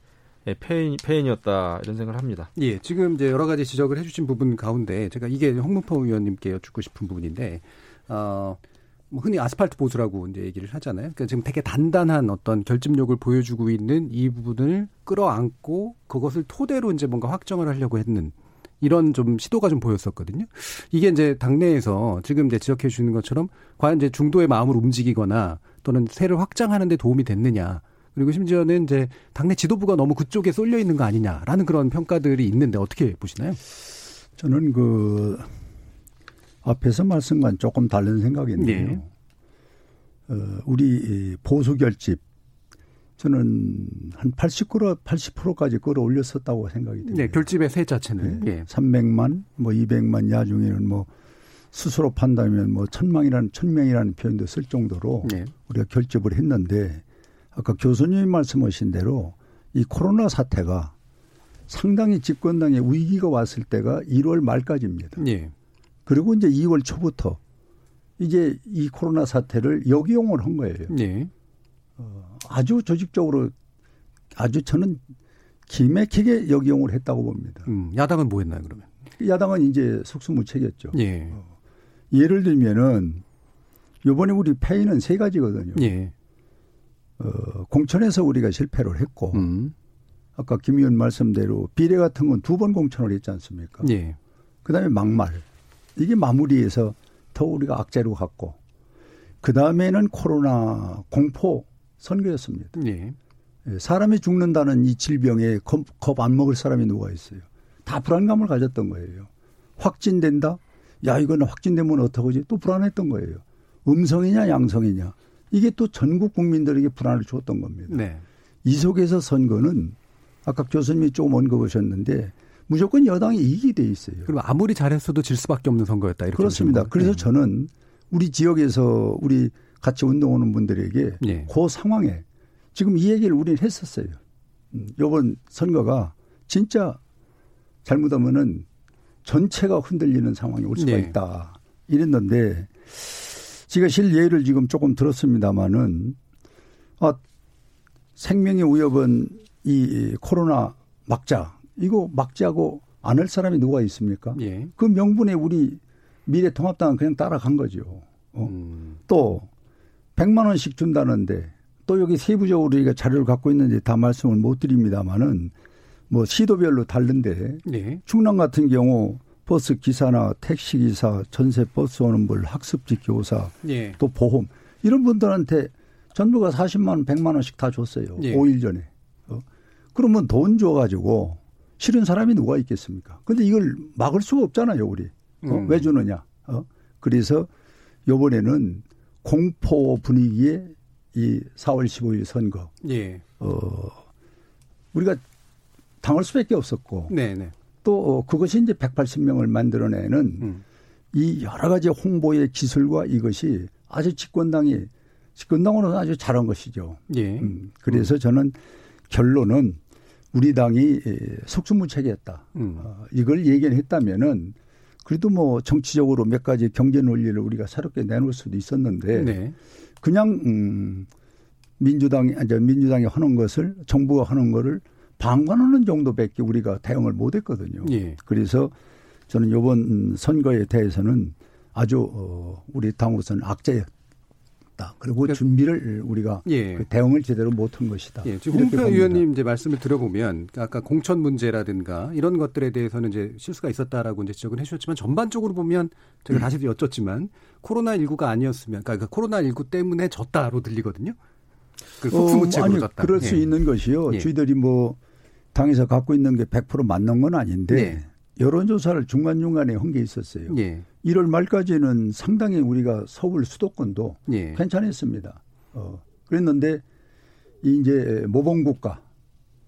패인, 패인이었다 이런 생각을 합니다. 예, 지금 이제 여러 가지 지적을 해주신 부분 가운데 제가 이게 홍문포 의원님께 여쭙고 싶은 부분인데 어, 뭐 흔히 아스팔트 보수라고 이제 얘기를 하잖아요. 그러니까 지금 되게 단단한 어떤 결집력을 보여주고 있는 이 부분을 끌어안고 그것을 토대로 이제 뭔가 확정을 하려고 했는 이런 좀 시도가 좀 보였었거든요. 이게 이제 당내에서 지금 이제 지적해 주시는 것처럼 과연 이제 중도의 마음을 움직이거나 또는 세를 확장하는 데 도움이 됐느냐. 그리고 심지어는 이제 당내 지도부가 너무 그쪽에 쏠려 있는 거 아니냐라는 그런 평가들이 있는데 어떻게 보시나요? 저는 그 앞에서 말씀과는 조금 다른 생각인데요. 네. 어, 우리 보수 결집 저는 한 80% 80%까지 끌어올렸었다고 생각이 됩니다. 네, 결집의 세 자체는 네. 예. 300만, 뭐 200만 야중에는 뭐 스스로 판다면 뭐 천망이라는 천명이라는 표현도 쓸 정도로 네. 우리가 결집을 했는데 아까 교수님이 말씀하신 대로 이 코로나 사태가 상당히 집권당에 위기가 왔을 때가 1월 말까지입니다. 네. 그리고 이제 2월 초부터 이제 이 코로나 사태를 역이용을 한 거예요. 네. 어, 아주 조직적으로 아주 저는 기맥히게 역이용을 했다고 봅니다. 음, 야당은 뭐 했나요, 그러면? 야당은 이제 속수무책이었죠. 예. 어, 예를 들면은 요번에 우리 페이는 세 가지거든요. 예. 어, 공천에서 우리가 실패를 했고 음. 아까 김 의원 말씀대로 비례 같은 건 두 번 공천을 했지 않습니까? 예. 그다음에 막말 이게 마무리해서 더 우리가 악재로 갔고 그 다음에는 코로나 공포 선거였습니다. 예. 예. 사람이 죽는다는 이 질병에 겁 안 먹을 사람이 누가 있어요? 다 불안감을 가졌던 거예요. 확진된다? 야, 이거는 확진되면 어떡하지? 또 불안했던 거예요. 음성이냐, 양성이냐. 이게 또 전국 국민들에게 불안을 줬던 겁니다. 네. 이 속에서 선거는 아까 교수님이 조금 언급하셨는데 무조건 여당이 이기게 돼 있어요. 그리고 아무리 잘했어도 질 수밖에 없는 선거였다. 이렇게 그렇습니다. 그래서 네. 저는 우리 지역에서 우리 같이 운동하는 분들에게 네. 그 상황에 지금 이 얘기를 우리는 했었어요. 음, 선거가 진짜 잘못하면은 전체가 흔들리는 상황이 올 수가 네. 있다. 이랬는데 제가 실예를 지금 조금 들었습니다마는 아, 생명의 위협은 이 코로나 막자 이거 막자고 안 할 사람이 누가 있습니까? 예. 그 명분에 우리 미래통합당은 그냥 따라간 거죠. 어. 음. 또 100만 원씩 준다는데 또 여기 세부적으로 우리가 자료를 갖고 있는데 다 말씀을 못 드립니다마는 뭐 시도별로 다른데 예. 충남 같은 경우 버스 기사나 택시 기사, 전세 버스 오는 분, 학습지 교사, 예. 또 보험 이런 분들한테 전부가 40만 원, 100만 원씩 다 줬어요. 예. 5일 전에. 어? 그러면 돈 줘 가지고 싫은 사람이 누가 있겠습니까? 근데 이걸 막을 수가 없잖아요, 우리. 어? 음. 왜 주느냐? 어? 그래서 요번에는 공포 분위기에 이 4월 15일 선거. 예. 어, 우리가 당할 수밖에 없었고. 네네. 네. 또 어, 그것이 이제 180명을 만들어내는 음. 이 여러 가지 홍보의 기술과 이것이 아주 집권당이 집권당으로는 아주 잘한 것이죠. 예. 음, 그래서 음. 저는 결론은 우리 당이 속수무책이었다. 음. 어, 이걸 얘기했다면은 그래도 뭐 정치적으로 몇 가지 경제 논리를 우리가 새롭게 내놓을 수도 있었는데 네. 그냥 음 민주당이 아니 민주당이 하는 것을 정부가 하는 거를 방관하는 정도밖에 우리가 대응을 못 했거든요. 예. 그래서 저는 이번 선거에 대해서는 아주 어 우리 당으로서는 악재 였다. 그리고 그러니까, 준비를 우리가 예. 그 대응을 제대로 못한 것이다. 예. 지금 홍표 의원님 이제 말씀을 들어보면 아까 공천 문제라든가 이런 것들에 대해서는 이제 실수가 있었다라고 이제 지적을 해주셨지만 전반적으로 보면 제가 음. 다시 여쭙지만 코로나 19가 아니었으면 그러니까 코로나 19 때문에 졌다로 들리거든요. 그 속수무책으로 어, 졌다. 그럴 수 예. 있는 것이요. 예. 저희들이 뭐 당에서 갖고 있는 게 100% 맞는 건 아닌데 네. 여론조사를 중간중간에 한 게 있었어요. 네. 1월 말까지는 상당히 우리가 서울 수도권도 네. 괜찮았습니다. 어, 그랬는데 이제 모범국가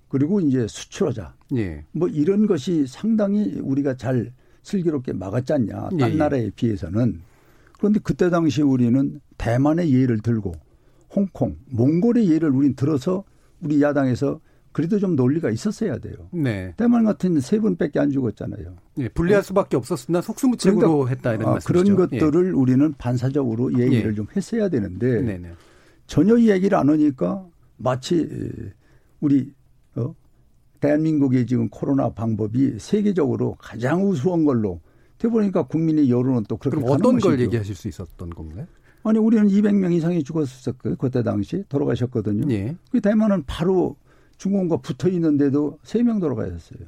그리고 이제 수출하자 네. 뭐 이런 것이 상당히 우리가 잘 슬기롭게 막았지 않냐. 딴 네. 나라에 비해서는. 그런데 그때 당시 우리는 대만의 예를 들고 홍콩, 몽골의 예를 우린 들어서 우리 야당에서 그래도 좀 논리가 있었어야 돼요. 네. 때만 같은 세 분밖에 안 죽었잖아요. 네, 불리할 수밖에 없었으나 속수무책으로 그러니까, 했다 이런 아, 말씀이죠. 그런 것들을 예. 우리는 반사적으로 얘기를 예. 좀 했어야 되는데 네네. 전혀 이 얘기를 안 하니까 마치 우리 어? 대한민국의 지금 코로나 방법이 세계적으로 가장 우수한 걸로 돼보니까 국민의 여론은 또 그렇게 그럼 어떤 걸 얘기하실 수 있었던 건가요? 아니 우리는 200명 이상이 죽었었고 그때 당시 돌아가셨거든요. 예. 그 대만은 바로 중공과 붙어 있는데도 세 명 돌아가셨어요.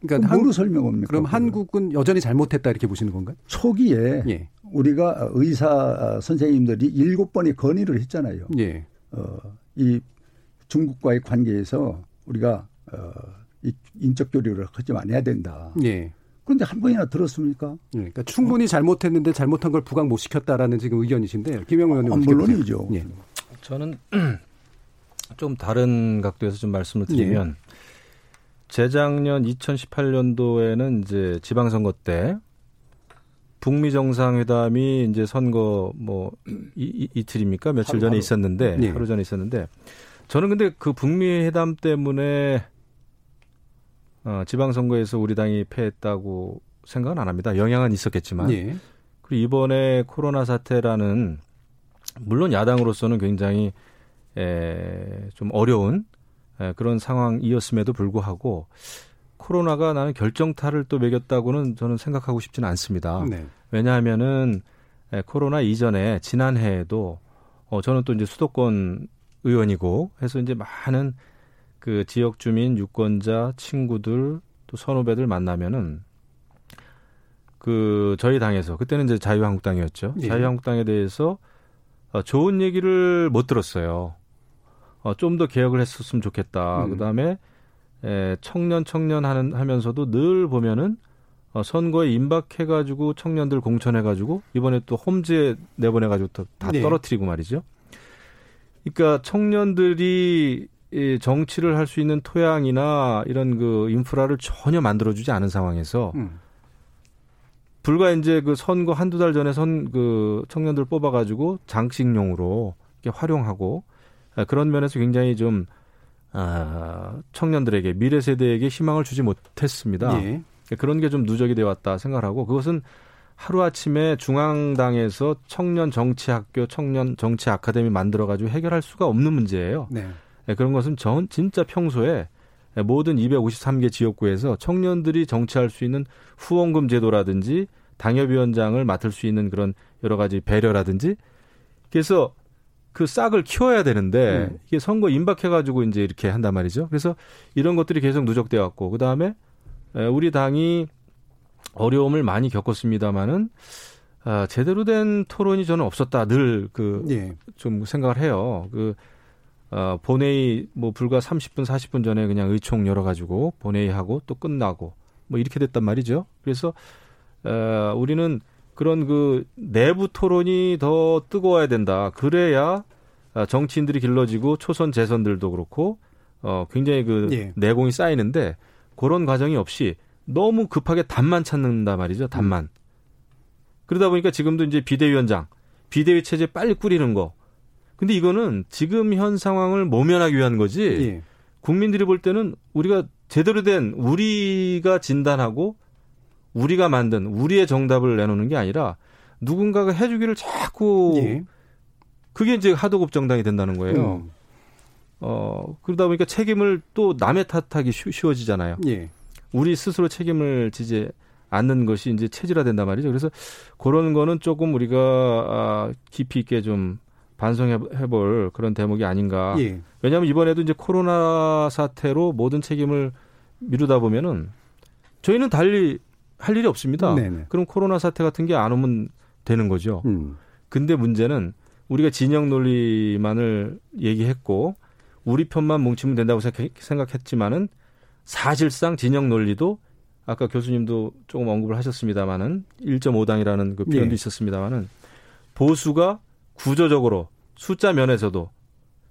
그러니까 뭐로 설명합니까? 그럼 한국은 여전히 잘못했다 이렇게 보시는 건가요? 초기에 예. 우리가 의사 선생님들이 일곱 번의 건의를 했잖아요. 예. 어, 이 중국과의 관계에서 우리가 어, 이 인적 교류를 하지 말아야 된다. 예. 그런데 한 번이나 들었습니까? 예. 그러니까 충분히 잘못했는데 잘못한 걸 부각 못 시켰다라는 지금 의견이신데 김영 의원님 아, 물론이죠. 예. 저는 좀 다른 각도에서 좀 말씀을 드리면 예. 재작년 2018년도에는 이제 지방선거 때 북미 정상회담이 이제 선거 뭐 이, 이 틀입니까 며칠 하루, 전에 하루. 있었는데 네. 하루 전에 있었는데 저는 근데 그 북미 회담 때문에 어, 지방선거에서 우리 당이 패했다고 생각은 안 합니다. 영향은 있었겠지만. 네. 그리고 이번에 코로나 사태라는 물론 야당으로서는 굉장히 에, 좀 어려운 에, 그런 상황이었음에도 불구하고 코로나가 나는 결정타를 또 매겼다고는 저는 생각하고 싶지는 않습니다. 네. 왜냐하면은 에, 코로나 이전에 지난해에도 어, 저는 또 이제 수도권 의원이고 해서 이제 많은 그 지역 주민, 유권자, 친구들 또 선후배들 만나면은 그 저희 당에서 그때는 이제 자유한국당이었죠. 예. 자유한국당에 대해서 어, 좋은 얘기를 못 들었어요. 어, 좀 더 개혁을 했었으면 좋겠다. 음. 그다음에 에, 청년 청년 하는 하면서도 늘 보면은 어, 선거에 임박해 가지고 청년들 공천해 가지고 이번에 또 홈즈에 내보내 가지고 다 네. 떨어뜨리고 말이죠. 그러니까 청년들이 이 정치를 할 수 있는 토양이나 이런 그 인프라를 전혀 만들어주지 않은 상황에서 음. 불과 이제 그 선거 한두 달 전에 선 그 청년들 뽑아가지고 장식용으로 이렇게 활용하고 아, 그런 면에서 굉장히 좀 아, 청년들에게 미래 세대에게 희망을 주지 못했습니다. 예. 그런 게 좀 누적이 되어 왔다 생각하고 그것은 하루아침에 중앙당에서 청년 정치학교, 청년 정치 아카데미 만들어가지고 해결할 수가 없는 문제예요. 네. 네. 그런 것은 전 진짜 평소에 모든 253개 지역구에서 청년들이 정치할 수 있는 후원금 제도라든지 당협위원장을 맡을 수 있는 그런 여러 가지 배려라든지 그래서 그 싹을 키워야 되는데 음. 이게 선거 임박해가지고 이제 이렇게 한단 말이죠. 그래서 이런 것들이 계속 누적돼 왔고 그 다음에 우리 당이 어려움을 많이 겪었습니다마는 아, 제대로 된 토론이 저는 없었다 늘 그좀 예. 생각을 해요. 그 어, 본회의 뭐 불과 30분 40분 전에 그냥 의총 열어가지고 본회의하고 또 끝나고 뭐 이렇게 됐단 말이죠. 그래서 어, 우리는 그런 그 내부 토론이 더 뜨거워야 된다. 그래야 어, 정치인들이 길러지고 초선 재선들도 그렇고 어, 굉장히 그 예. 내공이 쌓이는데 그런 과정이 없이 너무 급하게 답만 찾는다 말이죠. 답만. 그러다 보니까 지금도 이제 비대위원장, 비대위 체제 빨리 꾸리는 거. 근데 이거는 지금 현 상황을 모면하기 위한 거지. 예. 국민들이 볼 때는 우리가 제대로 된 우리가 진단하고 우리가 만든 우리의 정답을 내놓는 게 아니라 누군가가 해주기를 자꾸 예. 그게 이제 하도급 정당이 된다는 거예요. 음. 어 그러다 보니까 책임을 또 남의 탓하기 쉬워지잖아요. 예. 우리 스스로 책임을 지지 않는 것이 이제 체질화된단 말이죠. 그래서 그런 거는 조금 우리가 아, 깊이 있게 좀 반성해볼 그런 대목이 아닌가. 예. 왜냐하면 이번에도 이제 코로나 사태로 모든 책임을 미루다 보면은 저희는 달리 할 일이 없습니다. 네네. 그럼 코로나 사태 같은 게 안 오면 되는 거죠. 음. 근데 문제는 우리가 진영 논리만을 얘기했고 우리 편만 뭉치면 된다고 생각했지만은 사실상 진영 논리도 아까 교수님도 조금 언급을 하셨습니다마는 1.5당이라는 그 표현도 예. 있었습니다마는 보수가 구조적으로 숫자 면에서도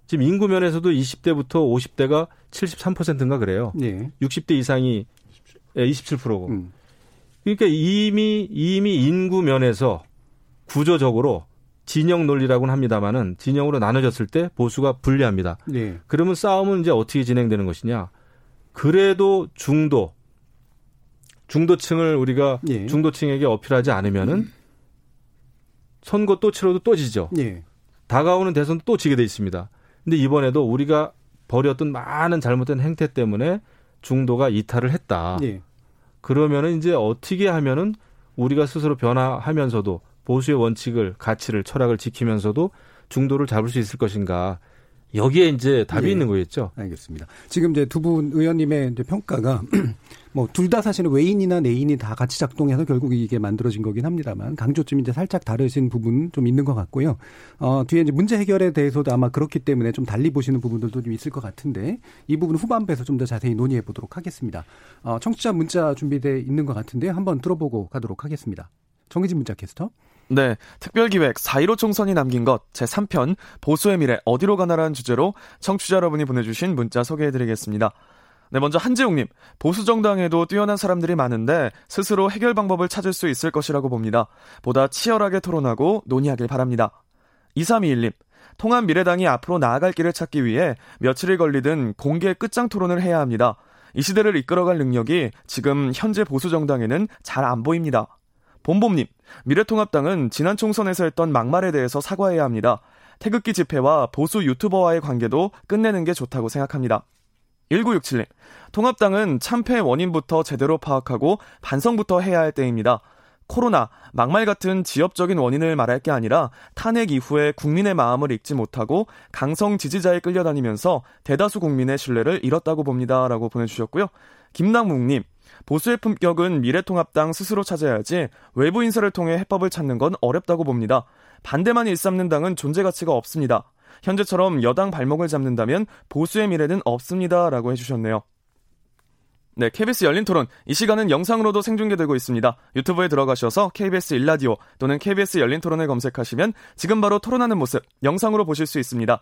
지금 인구 면에서도 20대부터 50대가 73%인가 그래요. 예. 60대 이상이 27%고. 음. 그러니까 이미 이미 인구 면에서 구조적으로 진영 논리라고는 합니다마는 진영으로 나눠졌을 때 보수가 불리합니다. 예. 그러면 싸움은 이제 어떻게 진행되는 것이냐? 그래도 중도 중도층을 우리가 예. 중도층에게 어필하지 않으면은 선거 또 치러도 또 지죠. 예. 다가오는 대선도 또 지게 돼 있습니다. 근데 이번에도 우리가 벌였던 많은 잘못된 행태 때문에 중도가 이탈을 했다. 예. 그러면은 이제 어떻게 하면은 우리가 스스로 변화하면서도 보수의 원칙을 가치를 철학을 지키면서도 중도를 잡을 수 있을 것인가 여기에 이제 답이 예. 있는 거겠죠. 알겠습니다. 지금 이제 두 분 의원님의 이제 평가가 뭐 둘 다 사실은 외인이나 내인이 다 같이 작동해서 결국 이게 만들어진 거긴 합니다만 강조점이 이제 살짝 다르신 부분 좀 있는 것 같고요. 어, 뒤에 이제 문제 해결에 대해서도 아마 그렇기 때문에 좀 달리 보시는 부분들도 좀 있을 것 같은데 이 부분 후반부에서 좀 더 자세히 논의해 보도록 하겠습니다. 어, 청취자 문자 준비돼 있는 것 같은데 한번 들어보고 가도록 하겠습니다. 정희진 문자 캐스터. 네, 특별기획 4.15 총선이 남긴 것 제3편 보수의 미래 어디로 가나라는 주제로 청취자 여러분이 보내주신 문자 소개해드리겠습니다. 네, 먼저 한지웅님. 보수 정당에도 뛰어난 사람들이 많은데 스스로 해결 방법을 찾을 수 있을 것이라고 봅니다. 보다 치열하게 토론하고 논의하길 바랍니다. 2321님. 통합 미래당이 앞으로 나아갈 길을 찾기 위해 며칠이 걸리든 공개 끝장 토론을 해야 합니다. 이 시대를 이끌어갈 능력이 지금 현재 보수 정당에는 잘 안 보입니다. 봄봄님, 미래통합당은 지난 총선에서 했던 막말에 대해서 사과해야 합니다. 태극기 집회와 보수 유튜버와의 관계도 끝내는 게 좋다고 생각합니다. 1967님, 통합당은 참패 원인부터 제대로 파악하고 반성부터 해야 할 때입니다. 코로나, 막말 같은 지역적인 원인을 말할 게 아니라 탄핵 이후에 국민의 마음을 읽지 못하고 강성 지지자에 끌려다니면서 대다수 국민의 신뢰를 잃었다고 봅니다. 라고 보내주셨고요. 김남묵님, 보수의 품격은 미래통합당 스스로 찾아야지 외부 인사를 통해 해법을 찾는 건 어렵다고 봅니다. 반대만 일삼는 당은 존재 가치가 없습니다. 현재처럼 여당 발목을 잡는다면 보수의 미래는 없습니다. 라고 해주셨네요. 네, KBS 열린 토론. 이 시간은 영상으로도 생중계되고 있습니다. 유튜브에 들어가셔서 KBS 일라디오 또는 KBS 열린 토론을 검색하시면 지금 바로 토론하는 모습 영상으로 보실 수 있습니다.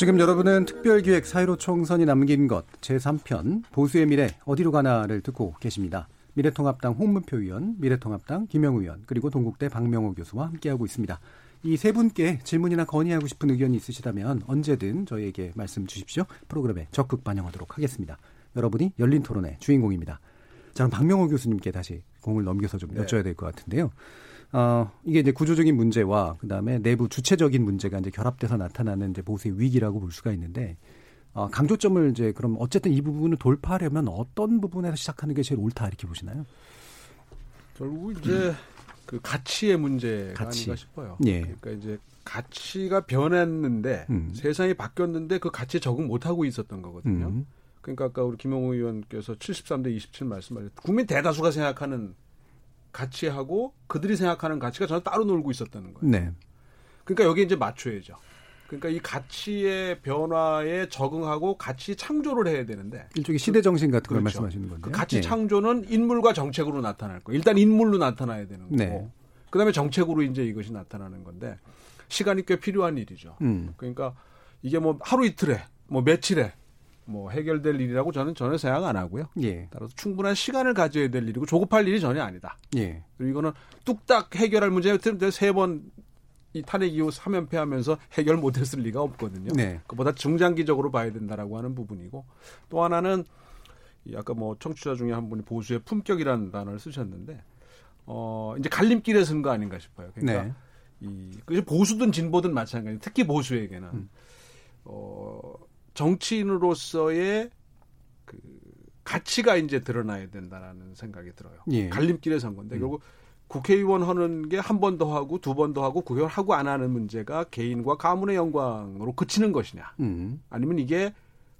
지금 여러분은 특별기획 사회로 총선이 남긴 것 제3편 보수의 미래 어디로 가나를 듣고 계십니다. 미래통합당 홍문표 의원, 미래통합당 김영우 의원, 그리고 동국대 박명호 교수와 함께하고 있습니다. 이 세 분께 질문이나 건의하고 싶은 의견이 있으시다면 언제든 저희에게 말씀 주십시오. 프로그램에 적극 반영하도록 하겠습니다. 여러분이 열린 토론의 주인공입니다. 저는 박명호 교수님께 다시 공을 넘겨서 좀 네. 여쭤야 될 것 같은데요. 어, 이게 이제 구조적인 문제와 그다음에 내부 주체적인 문제가 이제 결합돼서 나타나는 이제 보수의 위기라고 볼 수가 있는데 어, 강조점을 이제 그럼 어쨌든 이 부분을 돌파하려면 어떤 부분에서 시작하는 게 제일 옳다 이렇게 보시나요? 결국 이제 음. 그 가치의 문제가 가치. 아닌가 싶어요. 예. 그러니까 이제 가치가 변했는데 음. 세상이 바뀌었는데 그 가치에 적응 못 하고 있었던 거거든요. 음. 그러니까 아까 우리 김영우 의원께서 73대 27 말씀하셨 국민 대다수가 생각하는 가치하고 그들이 생각하는 가치가 전혀 따로 놀고 있었다는 거예요. 네. 그러니까 여기 이제 맞춰야죠. 그러니까 이 가치의 변화에 적응하고 가치 창조를 해야 되는데 일종의 시대 정신 같은 걸 그렇죠. 말씀하시는 건데 그 가치 네. 창조는 인물과 정책으로 나타날 거예요. 일단 인물로 나타나야 되는 거고 네. 그다음에 정책으로 이제 이것이 나타나는 건데 시간이 꽤 필요한 일이죠. 음. 그러니까 이게 뭐 하루 이틀에 뭐 며칠에 뭐 해결될 일이라고 저는 전혀 생각 안 하고요. 예. 따라서 충분한 시간을 가져야 될 일이고 조급할 일이 전혀 아니다. 예. 그리고 이거는 뚝딱 해결할 문제였든 세번 이 탄핵 이후 사면패하면서 해결 못했을 리가 없거든요. 네. 그보다 중장기적으로 봐야 된다라고 하는 부분이고 또 하나는 이 아까 뭐 청취자 중에 한 분이 보수의 품격이라는 단어를 쓰셨는데 어 이제 갈림길에 선 거 아닌가 싶어요. 그러니까 네. 이 그래서 보수든 진보든 마찬가지. 특히 보수에게는 음. 어 정치인으로서의 그 가치가 이제 드러나야 된다라는 생각이 들어요. 예. 갈림길에 선 건데 음. 결국 국회의원 하는 게 한 번 더 하고 두 번 더 하고 국회의원 하고 안 하는 문제가 개인과 가문의 영광으로 그치는 것이냐 음. 아니면 이게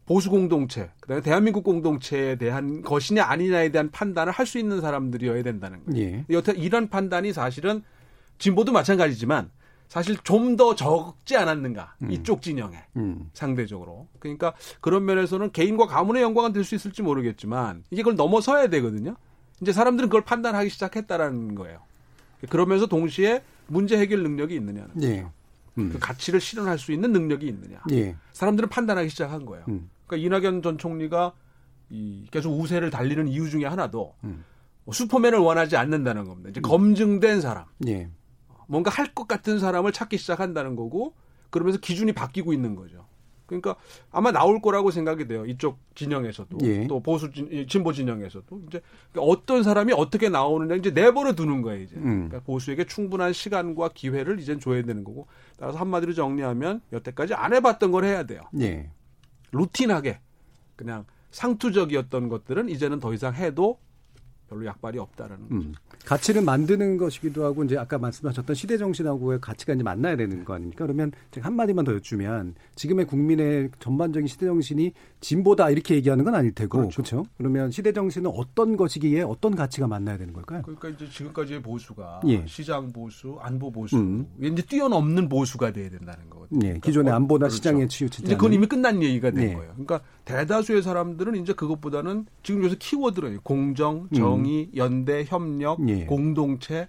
보수 공동체 그다음에 대한민국 공동체에 대한 것이냐 아니냐에 대한 판단을 할 수 있는 사람들이어야 된다는 거예요. 예. 여태 이런 판단이 사실은 진보도 마찬가지지만 사실 좀 더 적지 않았는가 음. 이쪽 진영에 음. 상대적으로 그러니까 그런 면에서는 개인과 가문의 영광은 될 수 있을지 모르겠지만 이게 그걸 넘어서야 되거든요. 이제 사람들은 그걸 판단하기 시작했다라는 거예요. 그러면서 동시에 문제 해결 능력이 있느냐는 예. 음. 그 가치를 실현할 수 있는 능력이 있느냐. 예. 사람들은 판단하기 시작한 거예요. 음. 그러니까 이낙연 전 총리가 이 계속 우세를 달리는 이유 중에 하나도 음. 뭐 슈퍼맨을 원하지 않는다는 겁니다. 이제 검증된 사람, 예. 뭔가 할 것 같은 사람을 찾기 시작한다는 거고 그러면서 기준이 바뀌고 있는 거죠. 그러니까 아마 나올 거라고 생각이 돼요. 이쪽 진영에서도 예. 또 보수 진, 진보 진영에서도 이제 어떤 사람이 어떻게 나오느냐 이제 내버려 두는 거예요. 이제 음. 그러니까 보수에게 충분한 시간과 기회를 이제 줘야 되는 거고 따라서 한마디로 정리하면 여태까지 안 해봤던 걸 해야 돼요. 예. 루틴하게 그냥 상투적이었던 것들은 이제는 더 이상 해도 별로 약발이 없다라는 음. 거죠. 가치를 만드는 것이기도 하고 이제 아까 말씀하셨던 시대 정신하고의 가치가 이제 만나야 되는 거 아닙니까? 그러면 제가 한 마디만 더 여쭈면 지금의 국민의 전반적인 시대 정신이 진보다 이렇게 얘기하는 건 아닐 테고 그렇죠. 그렇죠? 그러면 시대 정신은 어떤 것이기에 어떤 가치가 만나야 되는 걸까요? 그러니까 이제 지금까지의 보수가 예. 시장 보수, 안보 보수 음. 이제 뛰어넘는 보수가 돼야 된다는 거거든요. 예. 그러니까 기존의 안보나 그렇죠. 시장에 치우치지 이제 그건 이미 끝난 얘기가 된 예. 거예요. 그러니까 대다수의 사람들은 이제 그것보다는 지금 요새 키워드로 공정, 정의, 음. 연대, 협력, 예. 공동체,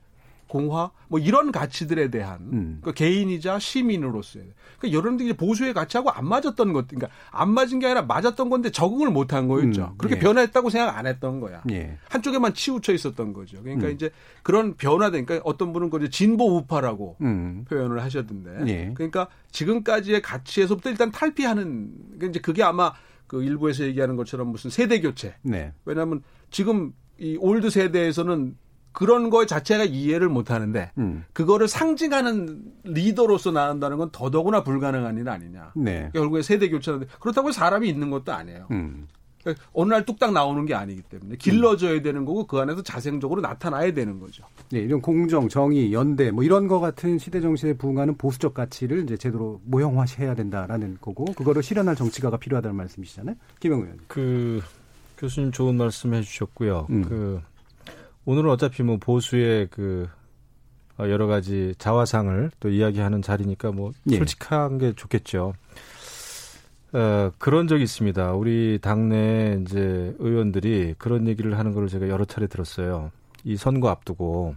공화 뭐 이런 가치들에 대한 음. 그러니까 개인이자 시민으로서의 그러니까 여러분들이 보수의 가치하고 안 맞았던 것 그러니까 안 맞은 게 아니라 맞았던 건데 적응을 못 한 거였죠. 음. 그렇게 예. 변화했다고 생각 안 했던 거야. 예. 한쪽에만 치우쳐 있었던 거죠. 그러니까 음. 이제 그런 변화된 그러니까 어떤 분은 그 진보 우파라고 음. 표현을 하셨던데 예. 그러니까 지금까지의 가치에서부터 일단 탈피하는 그러니까 이제 그게 아마 그 일부에서 얘기하는 것처럼 무슨 세대 교체. 네. 왜냐하면 지금 이 old 세대에서는 그런 거 자체가 이해를 못 하는데 음. 그거를 상징하는 리더로서 나온다는 건 더더구나 불가능한 일 아니냐. 네. 결국에 세대 교체하는데 그렇다고 사람이 있는 것도 아니에요. 음. 그러니까 어느 날 뚝딱 나오는 게 아니기 때문에 길러져야 되는 거고 그 안에서 자생적으로 나타나야 되는 거죠. 네, 이런 공정, 정의, 연대 뭐 이런 거 같은 시대 정신에 부응하는 보수적 가치를 이제 제대로 모형화해야 된다라는 거고 그거를 실현할 정치가가 필요하다는 말씀이시잖아요. 김영 의원님. 그 교수님 좋은 말씀 해주셨고요. 음. 그 오늘은 어차피 뭐 보수의 그 어, 여러 가지 자화상을 또 이야기하는 자리니까 뭐 예. 솔직한 게 좋겠죠. 어, 그런 적이 있습니다. 우리 당내 이제 의원들이 그런 얘기를 하는 걸 제가 여러 차례 들었어요. 이 선거 앞두고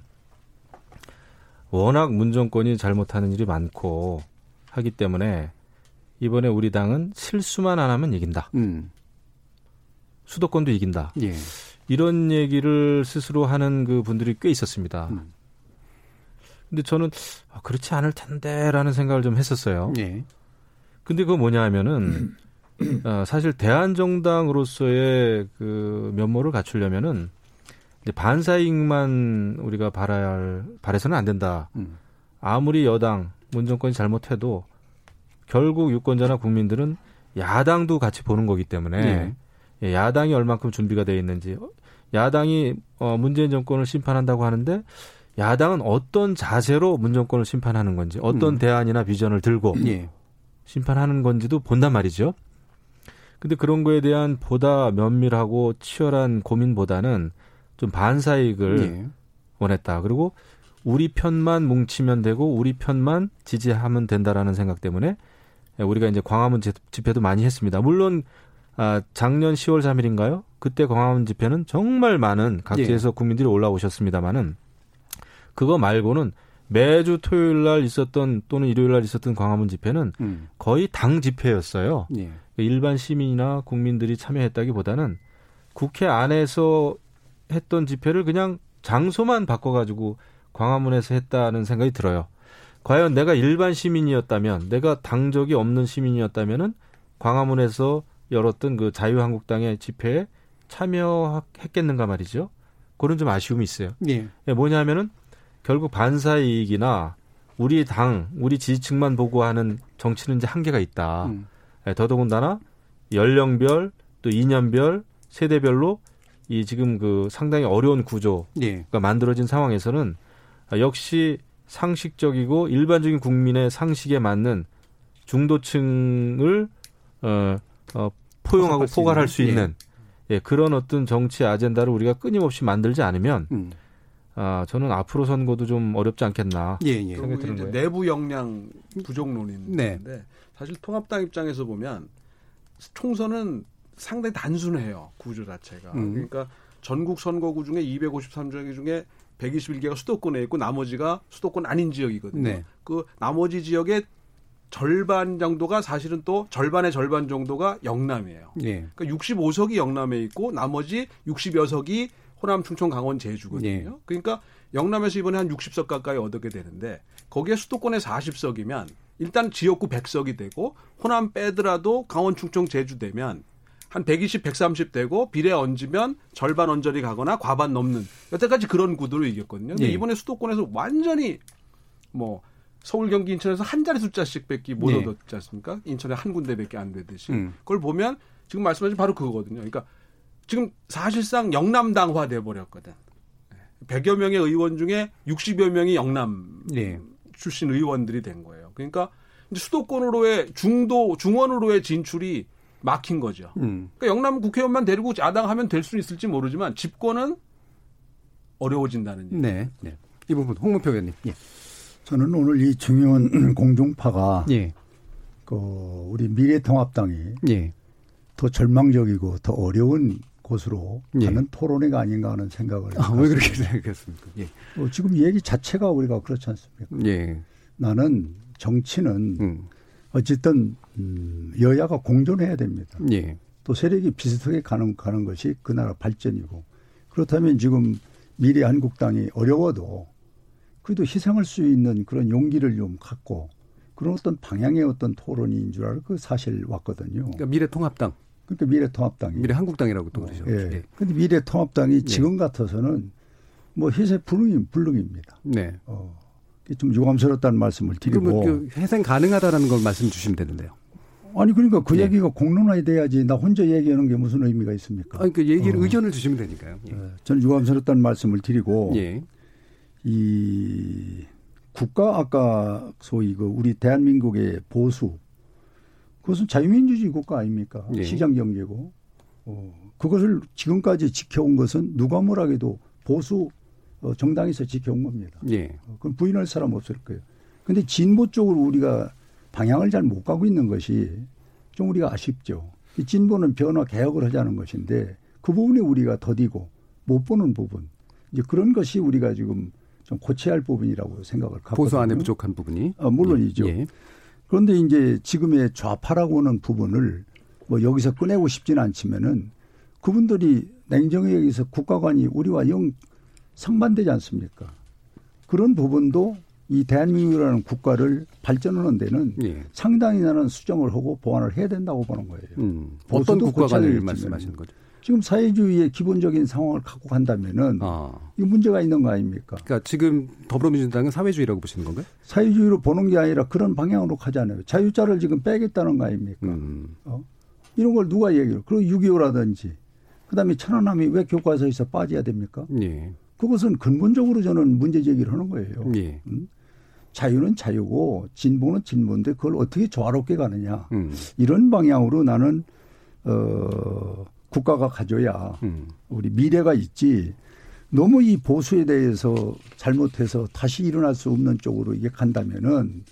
워낙 문정권이 잘못하는 일이 많고 하기 때문에 이번에 우리 당은 실수만 안 하면 이긴다. 음. 수도권도 이긴다. 예. 이런 얘기를 스스로 하는 그 분들이 꽤 있었습니다. 음. 근데 저는 아, 그렇지 않을 텐데라는 생각을 좀 했었어요. 예. 근데 그거 뭐냐 하면은 어, 사실 대한정당으로서의 그 면모를 갖추려면은 이제 반사익만 우리가 바라야 할 바래서는 안 된다. 음. 아무리 여당 문정권이 잘못해도 결국 유권자나 국민들은 야당도 같이 보는 거기 때문에 예. 예, 야당이 얼만큼 준비가 돼 있는지 야당이 어, 문재인 정권을 심판한다고 하는데 야당은 어떤 자세로 문 정권을 심판하는 건지 어떤 음. 대안이나 비전을 들고 예. 심판하는 건지도 본단 말이죠. 근데 그런 거에 대한 보다 면밀하고 치열한 고민보다는 좀 반사익을 예. 원했다. 그리고 우리 편만 뭉치면 되고 우리 편만 지지하면 된다라는 생각 때문에 우리가 이제 광화문 집회도 많이 했습니다. 물론 아, 작년 10월 3일인가요? 그때 광화문 집회는 정말 많은 각지에서 예. 국민들이 올라오셨습니다마는 그거 말고는 매주 토요일 날 있었던 또는 일요일 날 있었던 광화문 집회는 음. 거의 당 집회였어요. 예. 일반 시민이나 국민들이 참여했다기보다는 국회 안에서 했던 집회를 그냥 장소만 바꿔가지고 광화문에서 했다는 생각이 들어요. 과연 내가 일반 시민이었다면, 내가 당적이 없는 시민이었다면은 광화문에서 열었던 그 자유한국당의 집회에 참여했겠는가 말이죠. 그런 좀 아쉬움이 있어요. 예. 예 뭐냐면은 결국 반사 이익이나 우리 당, 우리 지지층만 보고 하는 정치는 이제 한계가 있다. 음. 예, 더더군다나 연령별 또 이년별 세대별로 이 지금 그 상당히 어려운 구조가 예. 만들어진 상황에서는 역시 상식적이고 일반적인 국민의 상식에 맞는 중도층을 어, 어 포용하고 포괄할 수 있는 예. 예. 그런 어떤 정치 아젠다를 우리가 끊임없이 만들지 않으면 음. 아 저는 앞으로 선거도 좀 어렵지 않겠나 예, 예. 생각이 드는 거예요. 내부 역량 부족론인데 네. 사실 통합당 입장에서 보면 총선은 상당히 단순해요 구조 자체가 음. 그러니까 전국 선거구 중에 253개 중에 121개가 수도권에 있고 나머지가 수도권 아닌 지역이거든요. 네. 그 나머지 지역에 절반 정도가 사실은 또 절반의 절반 정도가 영남이에요. 예. 그러니까 65석이 영남에 있고 나머지 60여 석이 호남, 충청, 강원, 제주거든요. 예. 그러니까 영남에서 이번에 한 60석 가까이 얻게 되는데 거기에 수도권에 40석이면 일단 지역구 100석이 되고 호남 빼더라도 강원, 충청, 제주 되면 한 120, 130 되고 비례 얹으면 절반 언저리 가거나 과반 넘는 여태까지 그런 구도로 이겼거든요. 근데 예. 이번에 수도권에서 완전히 뭐 서울, 경기, 인천에서 한 자리 숫자씩 밖에 못 네. 얻었지 않습니까? 인천에 한 군데밖에 안 되듯이. 음. 그걸 보면 지금 말씀하신 바로 그거거든요. 그러니까 지금 사실상 영남당화 돼 버렸거든. 100여 명의 의원 중에 60여 명이 영남 네. 출신 의원들이 된 거예요. 그러니까 수도권으로의 중도 중원으로의 진출이 막힌 거죠. 음. 그러니까 영남 국회의원만 데리고 야당하면 될 수 있을지 모르지만 집권은 어려워진다는 얘기. 네. 네. 이 부분 홍문표 의원님. 예. 저는 오늘 이 중요한 공중파가 예. 그 우리 미래통합당이 예. 더 절망적이고 더 어려운 곳으로 예. 가는 토론회가 아닌가 하는 생각을. 아, 왜 그렇게 생각했습니까? 예. 어, 지금 얘기 자체가 우리가 그렇지 않습니까? 예. 나는 정치는 음. 어쨌든 음, 여야가 공존해야 됩니다. 예. 또 세력이 비슷하게 가는 가는 것이 그 나라 발전이고 그렇다면 지금 미래 한국당이 어려워도 그래도 희생할 수 있는 그런 용기를 좀 갖고 그런 어떤 방향의 어떤 토론인 줄 알고 그 사실 왔거든요. 그러니까 미래통합당. 그러니까 미래통합당이. 미래한국당이라고 또 그러죠. 예. 예. 근데 미래통합당이 예. 지금 같아서는 뭐 희생 불능, 불능입니다. 네. 어, 좀 유감스럽다는 말씀을 드리고. 그 희생 가능하다라는 걸 말씀 주시면 되는데요. 아니 그러니까 그 예. 얘기가 공론화돼야지 나 혼자 얘기하는 게 무슨 의미가 있습니까? 아니 그 얘기를 어. 의견을 주시면 되니까요. 예. 예. 저는 유감스럽다는 말씀을 드리고 예. 이 국가 아까 소위 그 우리 대한민국의 보수 그것은 자유민주주의 국가 아닙니까? 예. 시장 경제고 어, 그것을 지금까지 지켜온 것은 누가 뭐라해도 보수 어, 정당에서 지켜온 겁니다. 예. 어, 그건 부인할 사람 없을 거예요. 근데 진보 쪽으로 우리가 방향을 잘 못 가고 있는 것이 좀 우리가 아쉽죠. 진보는 변화 개혁을 하자는 것인데 그 부분에 우리가 더디고 못 보는 부분 이제 그런 것이 우리가 지금 좀 고쳐야 할 부분이라고 생각을 갖고 보수 안에 부족한 부분이 어, 물론이죠. 예. 그런데 이제 지금의 좌파라고 하는 부분을 뭐 여기서 꺼내고 싶지는 않지만은 그분들이 냉정히 여기서 국가관이 우리와 영 상반되지 않습니까? 그런 부분도 이 대한민국이라는 국가를 발전하는 데는 예. 상당히 나는 수정을 하고 보완을 해야 된다고 보는 거예요. 음. 어떤 국가관을 말씀하시는 거죠? 지금 사회주의의 기본적인 상황을 갖고 간다면은 아. 이 문제가 있는 거 아닙니까? 그러니까 지금 더불어민주당은 사회주의라고 보시는 건가요? 사회주의로 보는 게 아니라 그런 방향으로 가잖아요. 자유자를 지금 빼겠다는 거 아닙니까? 음. 어? 이런 걸 누가 얘기를? 그리고 6.25라든지 그다음에 천안함이 왜 교과서에서 빠져야 됩니까? 예. 그것은 근본적으로 저는 문제 제기를 하는 거예요. 예. 음? 자유는 자유고 진보는 진보인데 그걸 어떻게 조화롭게 가느냐 음. 이런 방향으로 나는 어 국가가 가져야 음. 우리 미래가 있지 너무 이 보수에 대해서 잘못해서 다시 일어날 수 없는 쪽으로 이게 간다면은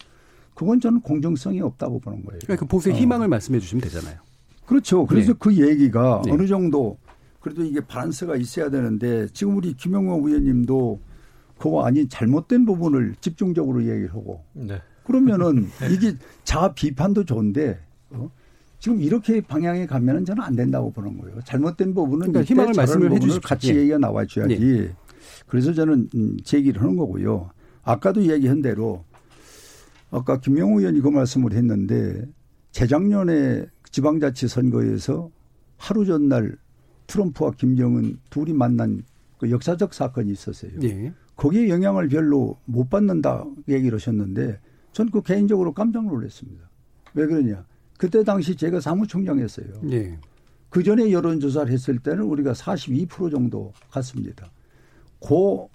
그건 저는 공정성이 없다고 보는 거예요. 그러니까 그 보수의 어. 희망을 말씀해 주시면 되잖아요. 그렇죠. 그래서 네. 그 얘기가 네. 어느 정도 그래도 이게 바란스가 있어야 되는데 지금 우리 김영호 의원님도 그거 아닌 잘못된 부분을 집중적으로 얘기를 하고 네. 그러면은 네. 이게 자아 비판도 좋은데 어? 지금 이렇게 방향에 가면은 저는 안 된다고 보는 거예요. 잘못된 부분은 그러니까 희망을 말씀을 해주시 같이 예. 얘기가 나와줘야지. 예. 그래서 저는 음, 제기를 하는 거고요. 아까도 얘기한 대로 아까 김영우 의원이 그 말씀을 했는데 재작년에 지방자치 선거에서 하루 전날 트럼프와 김정은 둘이 만난 그 역사적 사건이 있었어요. 예. 거기에 영향을 별로 못 받는다 얘기를 하셨는데 전 그 개인적으로 깜짝 놀랐습니다. 왜 그러냐? 그때 당시 제가 사무총장했어요. 예. 그 전에 여론조사를 했을 때는 우리가 42% 정도 갔습니다. 고,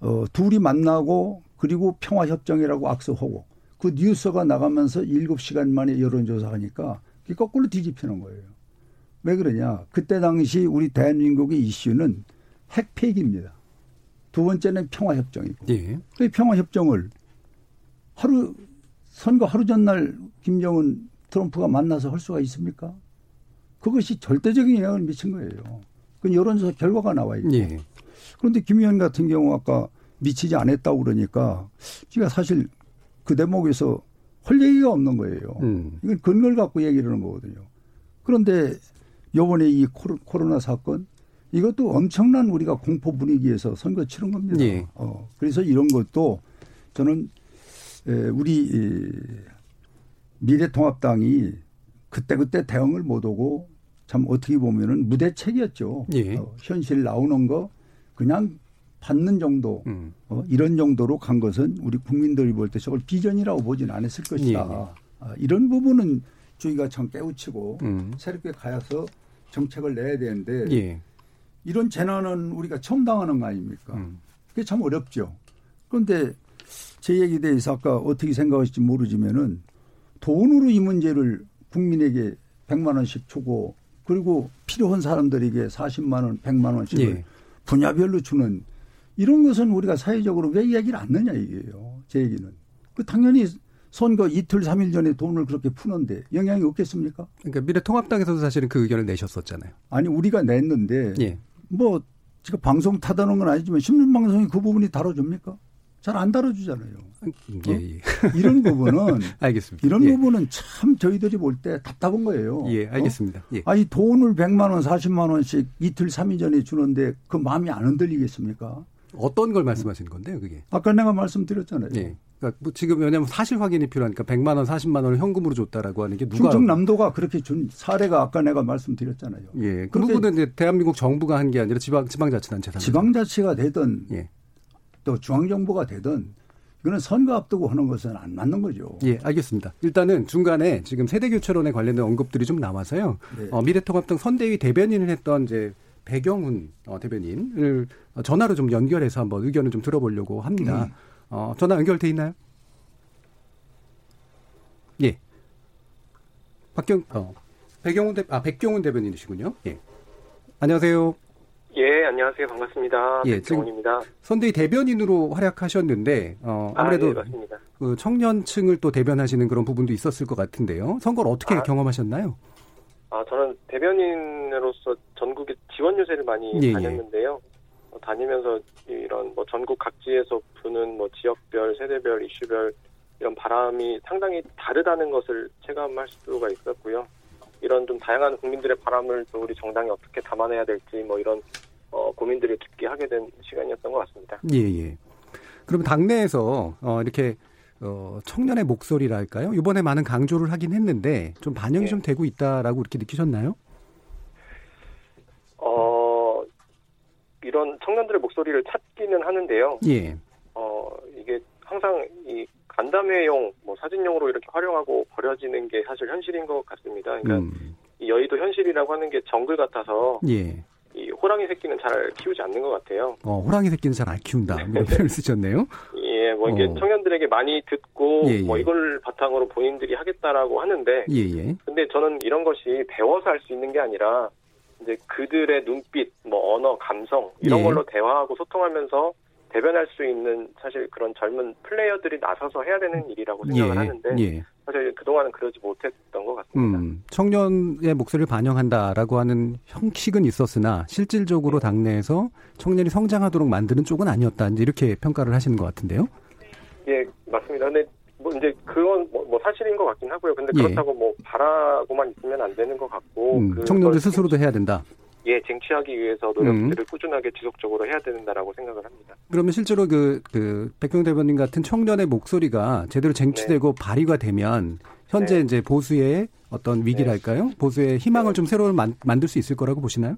어, 둘이 만나고 그리고 평화협정이라고 악수하고 그 뉴스가 나가면서 7시간 만에 여론조사 하니까 그게 거꾸로 뒤집히는 거예요. 왜 그러냐. 그때 당시 우리 대한민국의 이슈는 핵 폐기입니다. 두 번째는 평화협정이고. 예. 그 평화협정을 하루, 선거 하루 전날 김정은 트럼프가 만나서 할 수가 있습니까? 그것이 절대적인 영향을 미친 거예요. 그 여론조사 결과가 나와 있고. 예. 그런데 김 의원 같은 경우 아까 미치지 않았다고 그러니까 제가 사실 그 대목에서 할 얘기가 없는 거예요. 음. 이건 근거를 갖고 얘기를 하는 거거든요. 그런데 요번에 이 코로나 사건 이것도 엄청난 우리가 공포 분위기에서 선거 치른 겁니다. 예. 어, 그래서 이런 것도 저는 우리 미래통합당이 그때그때 대응을 못하고 참 어떻게 보면은 무대책이었죠. 예. 어, 현실 나오는 거 그냥 받는 정도 음. 어, 이런 정도로 간 것은 우리 국민들이 볼 때 저걸 비전이라고 보진 않았을 것이다. 예. 아, 이런 부분은 저희가 참 깨우치고 음. 새롭게 가서 정책을 내야 되는데 예. 이런 재난은 우리가 처음 당하는 거 아닙니까? 음. 그게 참 어렵죠. 그런데 제 얘기에 대해서 아까 어떻게 생각하실지 모르지만은 돈으로 이 문제를 국민에게 100만 원씩 주고 그리고 필요한 사람들에게 40만 원, 100만 원씩을 예. 분야별로 주는 이런 것은 우리가 사회적으로 왜 이야기를 안 하냐 이게요. 제 얘기는. 그 당연히 선거 이틀 삼일 전에 돈을 그렇게 푸는데 영향이 없겠습니까? 그러니까 미래통합당에서도 사실은 그 의견을 내셨었잖아요. 아니 우리가 냈는데 예. 뭐 지금 방송 타다는 건 아니지만 신문 방송이 그 부분이 다뤄줍니까? 잘 안 다뤄주잖아요. 예, 예. 어? 이런 부분은 알겠습니다. 이런 예. 부분은 참 저희들이 볼 때 답답한 거예요. 예, 알겠습니다. 어? 예. 아니 돈을 100만 원, 40만 원씩 이틀 삼일 전에 주는데 그 마음이 안 흔들리겠습니까? 어떤 걸 말씀하시는 건데요, 그게? 아까 내가 말씀드렸잖아요. 예. 그러니까 뭐 지금 왜냐하면 사실 확인이 필요하니까 100만 원, 40만 원을 현금으로 줬다라고 하는 게 누가 충청남도가 그렇게 준 사례가 아까 내가 말씀드렸잖아요. 예. 그 부분은 이제 대한민국 정부가 한 게 아니라 지방 지방자치단체 지방자치가 되든 예. 또 중앙정부가 되든 이거는 선거 앞두고 하는 것은 안 맞는 거죠. 예, 알겠습니다. 일단은 중간에 지금 세대교체론에 관련된 언급들이 좀 남아서요. 네. 어, 미래통합당 선대위 대변인을 했던 이제 배경훈 어, 대변인을 전화로 좀 연결해서 한번 의견을 좀 들어보려고 합니다. 음. 어, 전화 연결돼 있나요? 예. 박경, 어, 백경훈 대, 아, 백경훈 대변인이시군요. 예. 안녕하세요. 예, 안녕하세요. 반갑습니다. 예, 백경훈입니다. 선대위 대변인으로 활약하셨는데, 어, 아무래도 아, 예, 그 청년층을 또 대변하시는 그런 부분도 있었을 것 같은데요. 선거를 어떻게 아, 경험하셨나요? 아, 저는 대변인으로서 전국에 지원 유세를 많이 예, 예. 다녔는데요. 예. 다니면서 이런 뭐 전국 각지에서 부는 뭐 지역별, 세대별, 이슈별 이런 바람이 상당히 다르다는 것을 체감할 수가 있었고요. 이런 좀 다양한 국민들의 바람을 또 우리 정당이 어떻게 담아내야 될지 뭐 이런 어, 고민들을 깊게 하게 된 시간이었던 것 같습니다. 예, 예. 그럼 당내에서 어, 이렇게 어, 청년의 목소리랄까요? 이번에 많은 강조를 하긴 했는데 좀 반영이 네. 좀 되고 있다라고 이렇게 느끼셨나요? 어, 이런 청년들의 목소리를 찾기는 하는데요. 예. 어, 이게 항상 이 간담회용, 뭐 사진용으로 이렇게 활용하고 버려지는 게 사실 현실인 것 같습니다. 그러니까 음. 이 여의도 현실이라고 하는 게 정글 같아서 예. 이 호랑이 새끼는 잘 키우지 않는 것 같아요. 어, 호랑이 새끼는 잘 안 키운다. 네. 이런 표현을 쓰셨네요. 예, 뭐 이게 어. 청년들에게 많이 듣고 예, 예. 뭐 이걸 바탕으로 본인들이 하겠다라고 하는데, 예, 예. 근데 저는 이런 것이 배워서 할 수 있는 게 아니라 이제 그들의 눈빛, 뭐 언어, 감성 이런 예. 걸로 대화하고 소통하면서 대변할 수 있는 사실 그런 젊은 플레이어들이 나서서 해야 되는 일이라고 생각을 예, 하는데 예. 사실 그동안은 그러지 못했던 것 같습니다. 음, 청년의 목소리를 반영한다라고 하는 형식은 있었으나 실질적으로 당내에서 청년이 성장하도록 만드는 쪽은 아니었다. 이렇게 평가를 하시는 것 같은데요. 예, 맞습니다. 근데 뭐 이제 그건 뭐, 뭐 사실인 것 같긴 하고요. 근데 예. 그렇다고 뭐 바라고만 있으면 안 되는 것 같고 음, 청년들 스스로도 해야 된다. 예, 쟁취하기 위해서 노력들을 음. 꾸준하게 지속적으로 해야 된다라고 생각을 합니다. 그러면 실제로 그, 그, 백경 대변인 같은 청년의 목소리가 제대로 쟁취되고 네. 발휘가 되면 현재 네. 이제 보수의 어떤 위기랄까요? 네. 보수의 희망을 네. 좀 새로 만, 만들 수 있을 거라고 보시나요?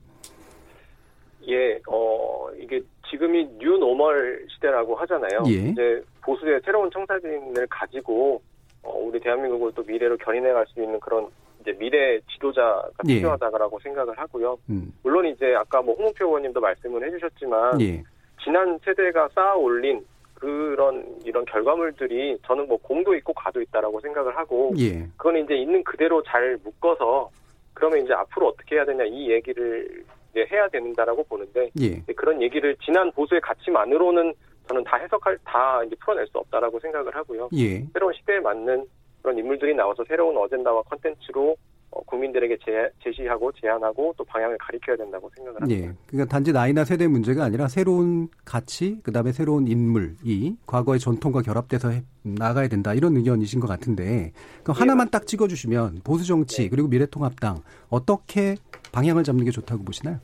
예, 어, 이게 지금이 new normal 시대라고 하잖아요. 예. 이제 보수의 새로운 청사진을 가지고 어, 우리 대한민국을 또 미래로 견인해 갈 수 있는 그런 이제 미래 지도자가 예. 필요하다고 생각을 하고요. 음. 물론 이제 아까 뭐 홍문표 의원님도 말씀을 해주셨지만 예. 지난 세대가 쌓아 올린 그런 이런 결과물들이 저는 뭐 공도 있고 과도 있다라고 생각을 하고 예. 그건 이제 있는 그대로 잘 묶어서 그러면 이제 앞으로 어떻게 해야 되냐 이 얘기를 이제 해야 된다라고 보는데 예. 그런 얘기를 지난 보수의 가치만으로는 저는 다 해석할 다 이제 풀어낼 수 없다라고 생각을 하고요. 예. 새로운 시대에 맞는 그런 인물들이 나와서 새로운 어젠다와 컨텐츠로 어, 국민들에게 제, 제시하고 제안하고 또 방향을 가리켜야 된다고 생각을 합니다. 예. 그러니까 단지 나이나 세대 문제가 아니라 새로운 가치, 그다음에 새로운 인물이 과거의 전통과 결합돼서 해, 나가야 된다 이런 의견이신 것 같은데 그 네, 하나만 딱 찍어주시면 보수 정치 네. 그리고 미래통합당 어떻게 방향을 잡는 게 좋다고 보시나요?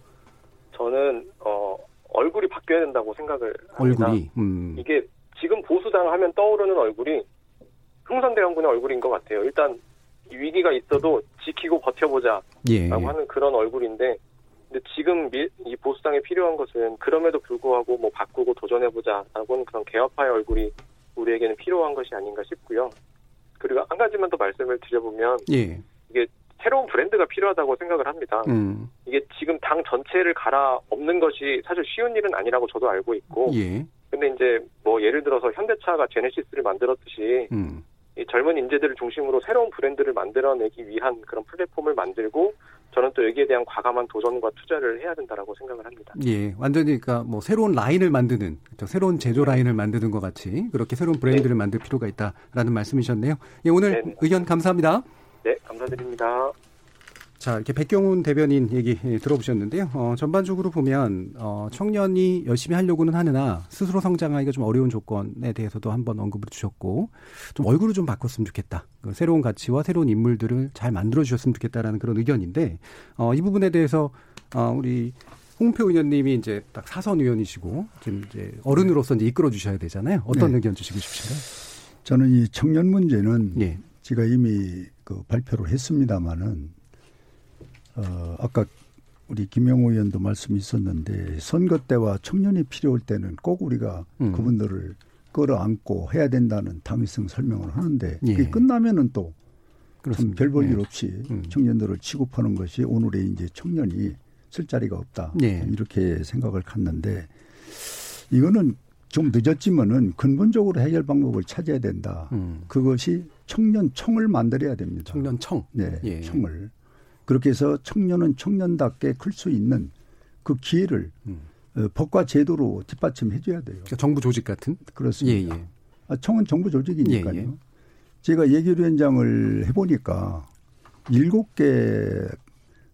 저는 어, 얼굴이 바뀌어야 된다고 생각을 합니다. 얼굴이 음. 이게 지금 보수당 하면 떠오르는 얼굴이 흥선대원군의 얼굴인 것 같아요. 일단 위기가 있어도 지키고 버텨보자라고 예. 하는 그런 얼굴인데 근데 지금 미, 이 보수당에 필요한 것은 그럼에도 불구하고 뭐 바꾸고 도전해보자라고는 그런 개혁파의 얼굴이 우리에게는 필요한 것이 아닌가 싶고요. 그리고 한 가지만 더 말씀을 드려보면 예. 이게 새로운 브랜드가 필요하다고 생각을 합니다. 음. 이게 지금 당 전체를 갈아 엎는 것이 사실 쉬운 일은 아니라고 저도 알고 있고. 예. 근데 이제 뭐 예를 들어서 현대차가 제네시스를 만들었듯이 음. 이 젊은 인재들을 중심으로 새로운 브랜드를 만들어내기 위한 그런 플랫폼을 만들고 저는 또 여기에 대한 과감한 도전과 투자를 해야 된다라고 생각을 합니다. 예, 완전히 그러니까 뭐 새로운 라인을 만드는 그렇죠? 새로운 제조 라인을 만드는 것 같이 그렇게 새로운 브랜드를 네. 만들 필요가 있다라는 말씀이셨네요. 예, 오늘 네네. 의견 감사합니다. 네, 감사드립니다. 자, 이렇게 백경훈 대변인 얘기 들어보셨는데요. 어, 전반적으로 보면 어, 청년이 열심히 하려고는 하느나 스스로 성장하기가 좀 어려운 조건에 대해서도 한번 언급을 주셨고 좀 얼굴을 좀 바꿨으면 좋겠다. 그 새로운 가치와 새로운 인물들을 잘 만들어 주셨으면 좋겠다라는 그런 의견인데 어, 이 부분에 대해서 어, 우리 홍표 의원님이 이제 딱 사선 의원이시고 지금 이제 어른으로서 이제 이끌어 주셔야 되잖아요. 어떤 네. 의견 주시고 싶으신가요? 저는 이 청년 문제는 예. 제가 이미 그 발표를 했습니다마는 어, 아까 우리 김영호 의원도 말씀이 있었는데 선거 때와 청년이 필요할 때는 꼭 우리가 음. 그분들을 끌어안고 해야 된다는 당위성 설명을 하는데 예. 그게 끝나면은 또별볼 일 없이 음. 청년들을 취급하는 것이 오늘의 이제 청년이 쓸 자리가 없다 예. 이렇게 생각을 갖는데 이거는 좀 늦었지만은 근본적으로 해결 방법을 찾아야 된다. 음. 그것이 청년청을 만들어야 됩니다. 청년청. 네, 예. 청을. 그렇게 해서 청년은 청년답게 클 수 있는 그 기회를 음. 어, 법과 제도로 뒷받침해 줘야 돼요. 그러니까 정부 조직 같은? 그렇습니다. 예, 예. 아, 청은 정부 조직이니까요. 예, 예. 제가 예결위원장을 해보니까 일곱 개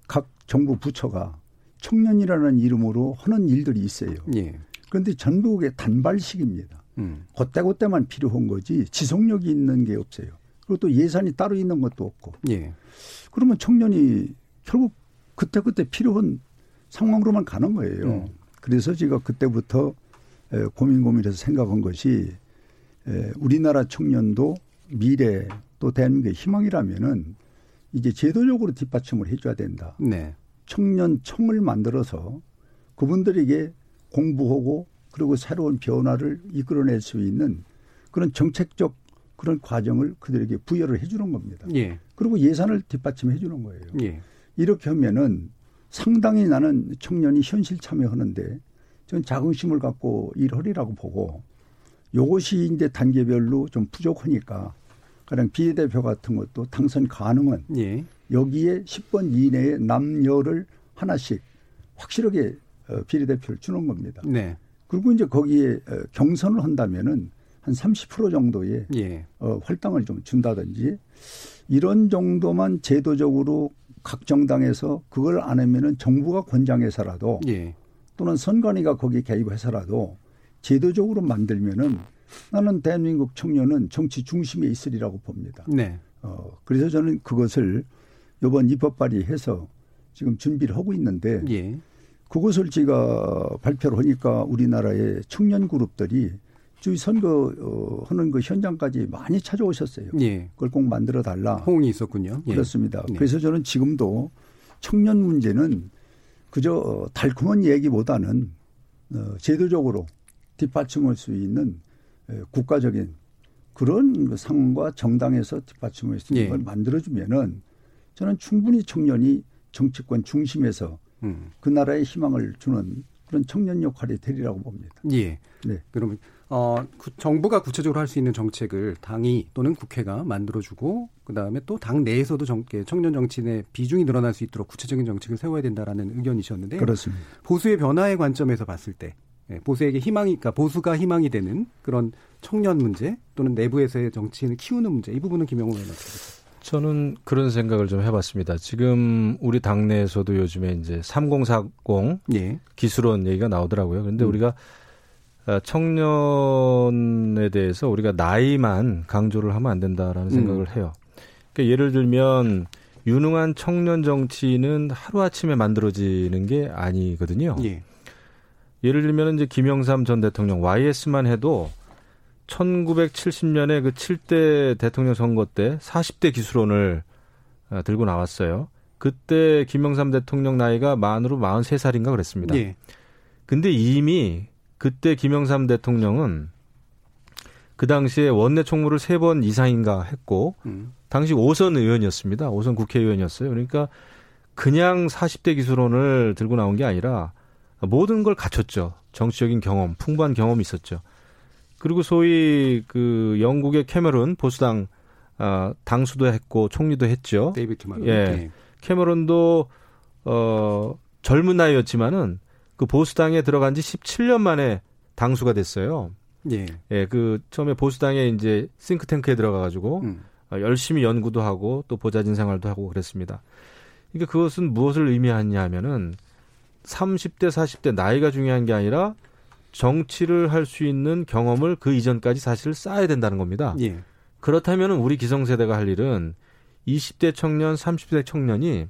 각 정부 부처가 청년이라는 이름으로 하는 일들이 있어요. 예. 그런데 전국의 단발식입니다. 음. 그때그때만 필요한 거지 지속력이 있는 게 없어요. 그리고 또 예산이 따로 있는 것도 없고. 예. 그러면 청년이 결국 그때그때 필요한 상황으로만 가는 거예요. 음. 그래서 제가 그때부터 고민 고민해서 생각한 것이 우리나라 청년도 미래 또 대한민국의 희망이라면은 이제 제도적으로 뒷받침을 해줘야 된다. 네. 청년 청을 만들어서 그분들에게 공부하고 그리고 새로운 변화를 이끌어낼 수 있는 그런 정책적 그런 과정을 그들에게 부여를 해주는 겁니다. 예. 그리고 예산을 뒷받침해 주는 거예요. 예. 이렇게 하면은 상당히 나는 청년이 현실 참여하는데 저는 자긍심을 갖고 일하리라고 보고 요것이 이제 단계별로 좀 부족하니까 가령 비례대표 같은 것도 당선 가능은 예. 여기에 10번 이내에 남녀를 하나씩 확실하게 어, 비례대표를 주는 겁니다. 네. 그리고 이제 거기에 어, 경선을 한다면은 한 30% 정도의 예. 어, 활당을 좀 준다든지 이런 정도만 제도적으로 각 정당에서 그걸 안 하면은 정부가 권장해서라도 예. 또는 선관위가 거기에 개입해서라도 제도적으로 만들면은 나는 대한민국 청년은 정치 중심에 있으리라고 봅니다. 네. 어, 그래서 저는 그것을 이번 입법 발의해서 지금 준비를 하고 있는데 예. 그것을 제가 발표를 하니까 우리나라의 청년 그룹들이 저희 선거 어, 하는 그 현장까지 많이 찾아오셨어요. 예. 그걸 꼭 만들어 달라. 호응이 있었군요. 예. 그렇습니다. 예. 그래서 저는 지금도 청년 문제는 그저 어, 달콤한 얘기보다는 어, 제도적으로 뒷받침할 수 있는 국가적인 그런 그 상황과 정당에서 뒷받침할 수 있는 예. 걸 만들어주면은 저는 충분히 청년이 정치권 중심에서 음. 그 나라의 희망을 주는 그런 청년 역할이 되리라고 봅니다. 예. 네. 그러면 어, 구, 정부가 구체적으로 할 수 있는 정책을 당이 또는 국회가 만들어주고 그다음에 또 당 내에서도 정, 청년 정치인의 비중이 늘어날 수 있도록 구체적인 정책을 세워야 된다라는 의견이셨는데 그렇습니다. 보수의 변화의 관점에서 봤을 때 예, 보수에게 희망이, 그러니까 보수가 희망이 되는 그런 청년 문제 또는 내부에서의 정치인을 키우는 문제 이 부분은 김영호 의원 어떻게? 저는 그런 생각을 좀 해봤습니다. 지금 우리 당내에서도 요즘에 이제 3040 예. 기술원 얘기가 나오더라고요. 그런데 음. 우리가 어, 청년에 대해서 우리가 나이만 강조를 하면 안 된다라는 음. 생각을 해요. 그러니까 예를 들면 유능한 청년 정치는 하루아침에 만들어지는 게 아니거든요. 예. 예를 들면 이제 김영삼 전 대통령 YS만 해도 1970년에 그 7대 대통령 선거 때 40대 기술원을 어, 들고 나왔어요. 그때 김영삼 대통령 나이가 만으로 43살인가 그랬습니다. 예. 근데 이미 그때 김영삼 대통령은 그 당시에 원내 총무를 세 번 이상인가 했고 음. 당시 5선 의원이었습니다. 5선 국회의원이었어요. 그러니까 그냥 40대 기수론을 들고 나온 게 아니라 모든 걸 갖췄죠. 정치적인 경험, 풍부한 경험이 있었죠. 그리고 소위 그 영국의 캐머런 보수당 아, 당수도 했고 총리도 했죠. 데이비드 캐머런. 예. 네. 캐머런도 어 젊은 나이였지만은 그 보수당에 들어간 지 17년 만에 당수가 됐어요. 예. 예, 그 처음에 보수당에 이제 싱크탱크에 들어가 가지고 음. 어, 열심히 연구도 하고 또 보좌진 생활도 하고 그랬습니다. 그러니까 그것은 무엇을 의미하냐 하면은 30대, 40대 나이가 중요한 게 아니라 정치를 할 수 있는 경험을 그 이전까지 사실 쌓아야 된다는 겁니다. 예. 그렇다면은 우리 기성세대가 할 일은 20대 청년, 30대 청년이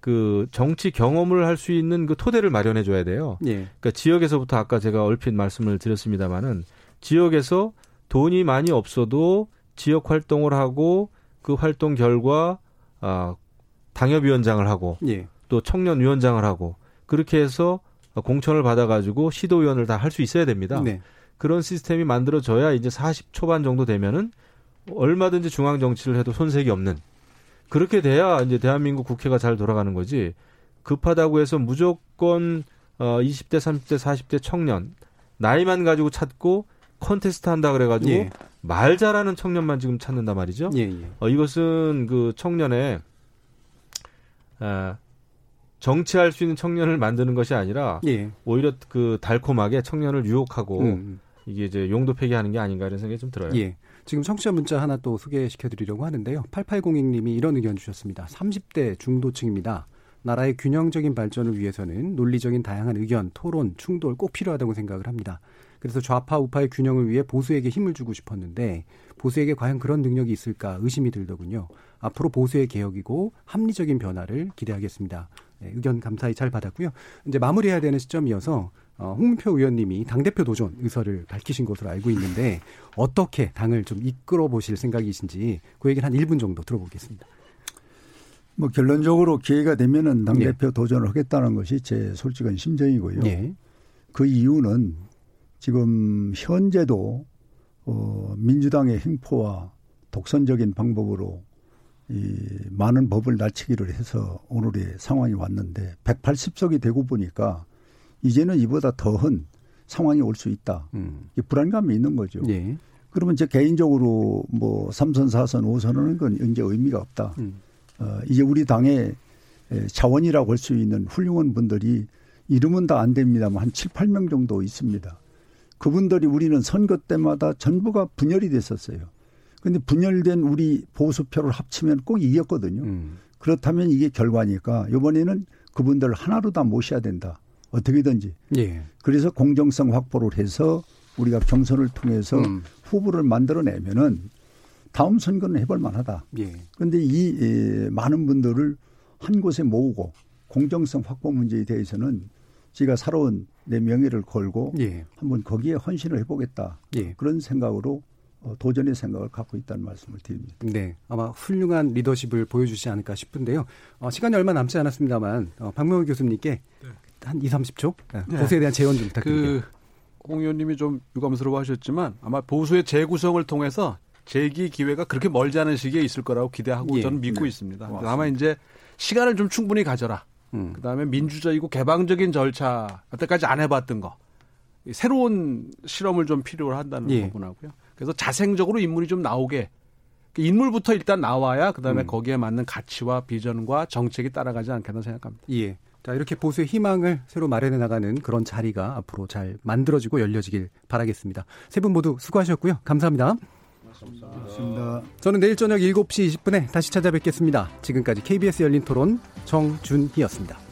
그 정치 경험을 할 수 있는 그 토대를 마련해 줘야 돼요. 예. 그러니까 지역에서부터 아까 제가 얼핏 말씀을 드렸습니다마는 지역에서 돈이 많이 없어도 지역 활동을 하고 그 활동 결과 아 당협위원장을 하고 예. 또 청년위원장을 하고 그렇게 해서 공천을 받아가지고 시도위원을 다 할 수 있어야 됩니다. 네. 그런 시스템이 만들어져야 이제 40 초반 정도 되면은 얼마든지 중앙 정치를 해도 손색이 없는 그렇게 돼야 이제 대한민국 국회가 잘 돌아가는 거지 급하다고 해서 무조건 어 20대, 30대, 40대 청년 나이만 가지고 찾고 컨테스트 한다 그래가지고 예. 말 잘하는 청년만 지금 찾는단 말이죠. 예, 예. 어, 이것은 그 청년의 아, 정치할 수 있는 청년을 만드는 것이 아니라 예. 오히려 그 달콤하게 청년을 유혹하고 음. 이게 이제 용도 폐기하는 게 아닌가 이런 생각이 좀 들어요. 예. 지금 청취자 문자 하나 또 소개시켜 드리려고 하는데요. 8802님이 이런 의견 주셨습니다. 30대 중도층입니다. 나라의 균형적인 발전을 위해서는 논리적인 다양한 의견, 토론, 충돌 꼭 필요하다고 생각을 합니다. 그래서 좌파 우파의 균형을 위해 보수에게 힘을 주고 싶었는데 보수에게 과연 그런 능력이 있을까 의심이 들더군요. 앞으로 보수의 개혁이고 합리적인 변화를 기대하겠습니다. 네, 의견 감사히 잘 받았고요. 이제 마무리해야 되는 시점이어서 어, 홍문표 의원님이 당대표 도전 의사를 밝히신 것으로 알고 있는데 어떻게 당을 좀 이끌어 보실 생각이신지 그 얘기를 한 1분 정도 들어보겠습니다. 뭐 결론적으로 기회가 되면은 당대표 예. 도전을 하겠다는 것이 제 솔직한 심정이고요. 예. 그 이유는 지금 현재도 어, 민주당의 행포와 독선적인 방법으로 이 많은 법을 낮추기를 해서 오늘의 상황이 왔는데 180석이 되고 보니까 이제는 이보다 더한 상황이 올 수 있다. 음. 불안감이 있는 거죠. 예. 그러면 제 개인적으로 뭐 3선, 4선, 5선 하는 건 이제 의미가 없다. 음. 어, 이제 우리 당의 자원이라고 할 수 있는 훌륭한 분들이 이름은 다 안 됩니다만 한 7, 8명 정도 있습니다. 그분들이 우리는 선거 때마다 전부가 분열이 됐었어요. 근데 분열된 우리 보수표를 합치면 꼭 이겼거든요. 음. 그렇다면 이게 결과니까 이번에는 그분들 하나로 다 모셔야 된다. 어떻게든지. 예. 그래서 공정성 확보를 해서 우리가 경선을 통해서 음. 후보를 만들어내면은 다음 선거는 해볼 만하다. 예. 그런데 이 에, 많은 분들을 한 곳에 모으고 공정성 확보 문제에 대해서는 제가 살아온 내 명예를 걸고 예. 한번 거기에 헌신을 해보겠다. 예. 그런 생각으로 어, 도전의 생각을 갖고 있다는 말씀을 드립니다. 네, 아마 훌륭한 리더십을 보여주지 않을까 싶은데요. 어, 시간이 얼마 남지 않았습니다만 어, 박명호 교수님께 네. 한 2, 30초 네. 보수에 대한 제언 좀 부탁드립니다. 그공 의원님이 좀 유감스러워하셨지만 아마 보수의 재구성을 통해서 재기 기회가 그렇게 멀지 않은 시기에 있을 거라고 기대하고 예. 저는 믿고 네. 있습니다. 다만 이제 시간을 좀 충분히 가져라. 음. 그다음에 민주적이고 개방적인 절차 여태까지 안 해봤던 거 새로운 실험을 좀 필요로 한다는 예. 부분하고요. 그래서 자생적으로 인물이 좀 나오게 그 인물부터 일단 나와야 그다음에 음. 거기에 맞는 가치와 비전과 정책이 따라가지 않겠나 생각합니다. 예. 자, 이렇게 보수의 희망을 새로 마련해 나가는 그런 자리가 앞으로 잘 만들어지고 열려지길 바라겠습니다. 세 분 모두 수고하셨고요. 감사합니다. 고맙습니다. 저는 내일 저녁 7시 20분에 다시 찾아뵙겠습니다. 지금까지 KBS 열린 토론 정준희였습니다.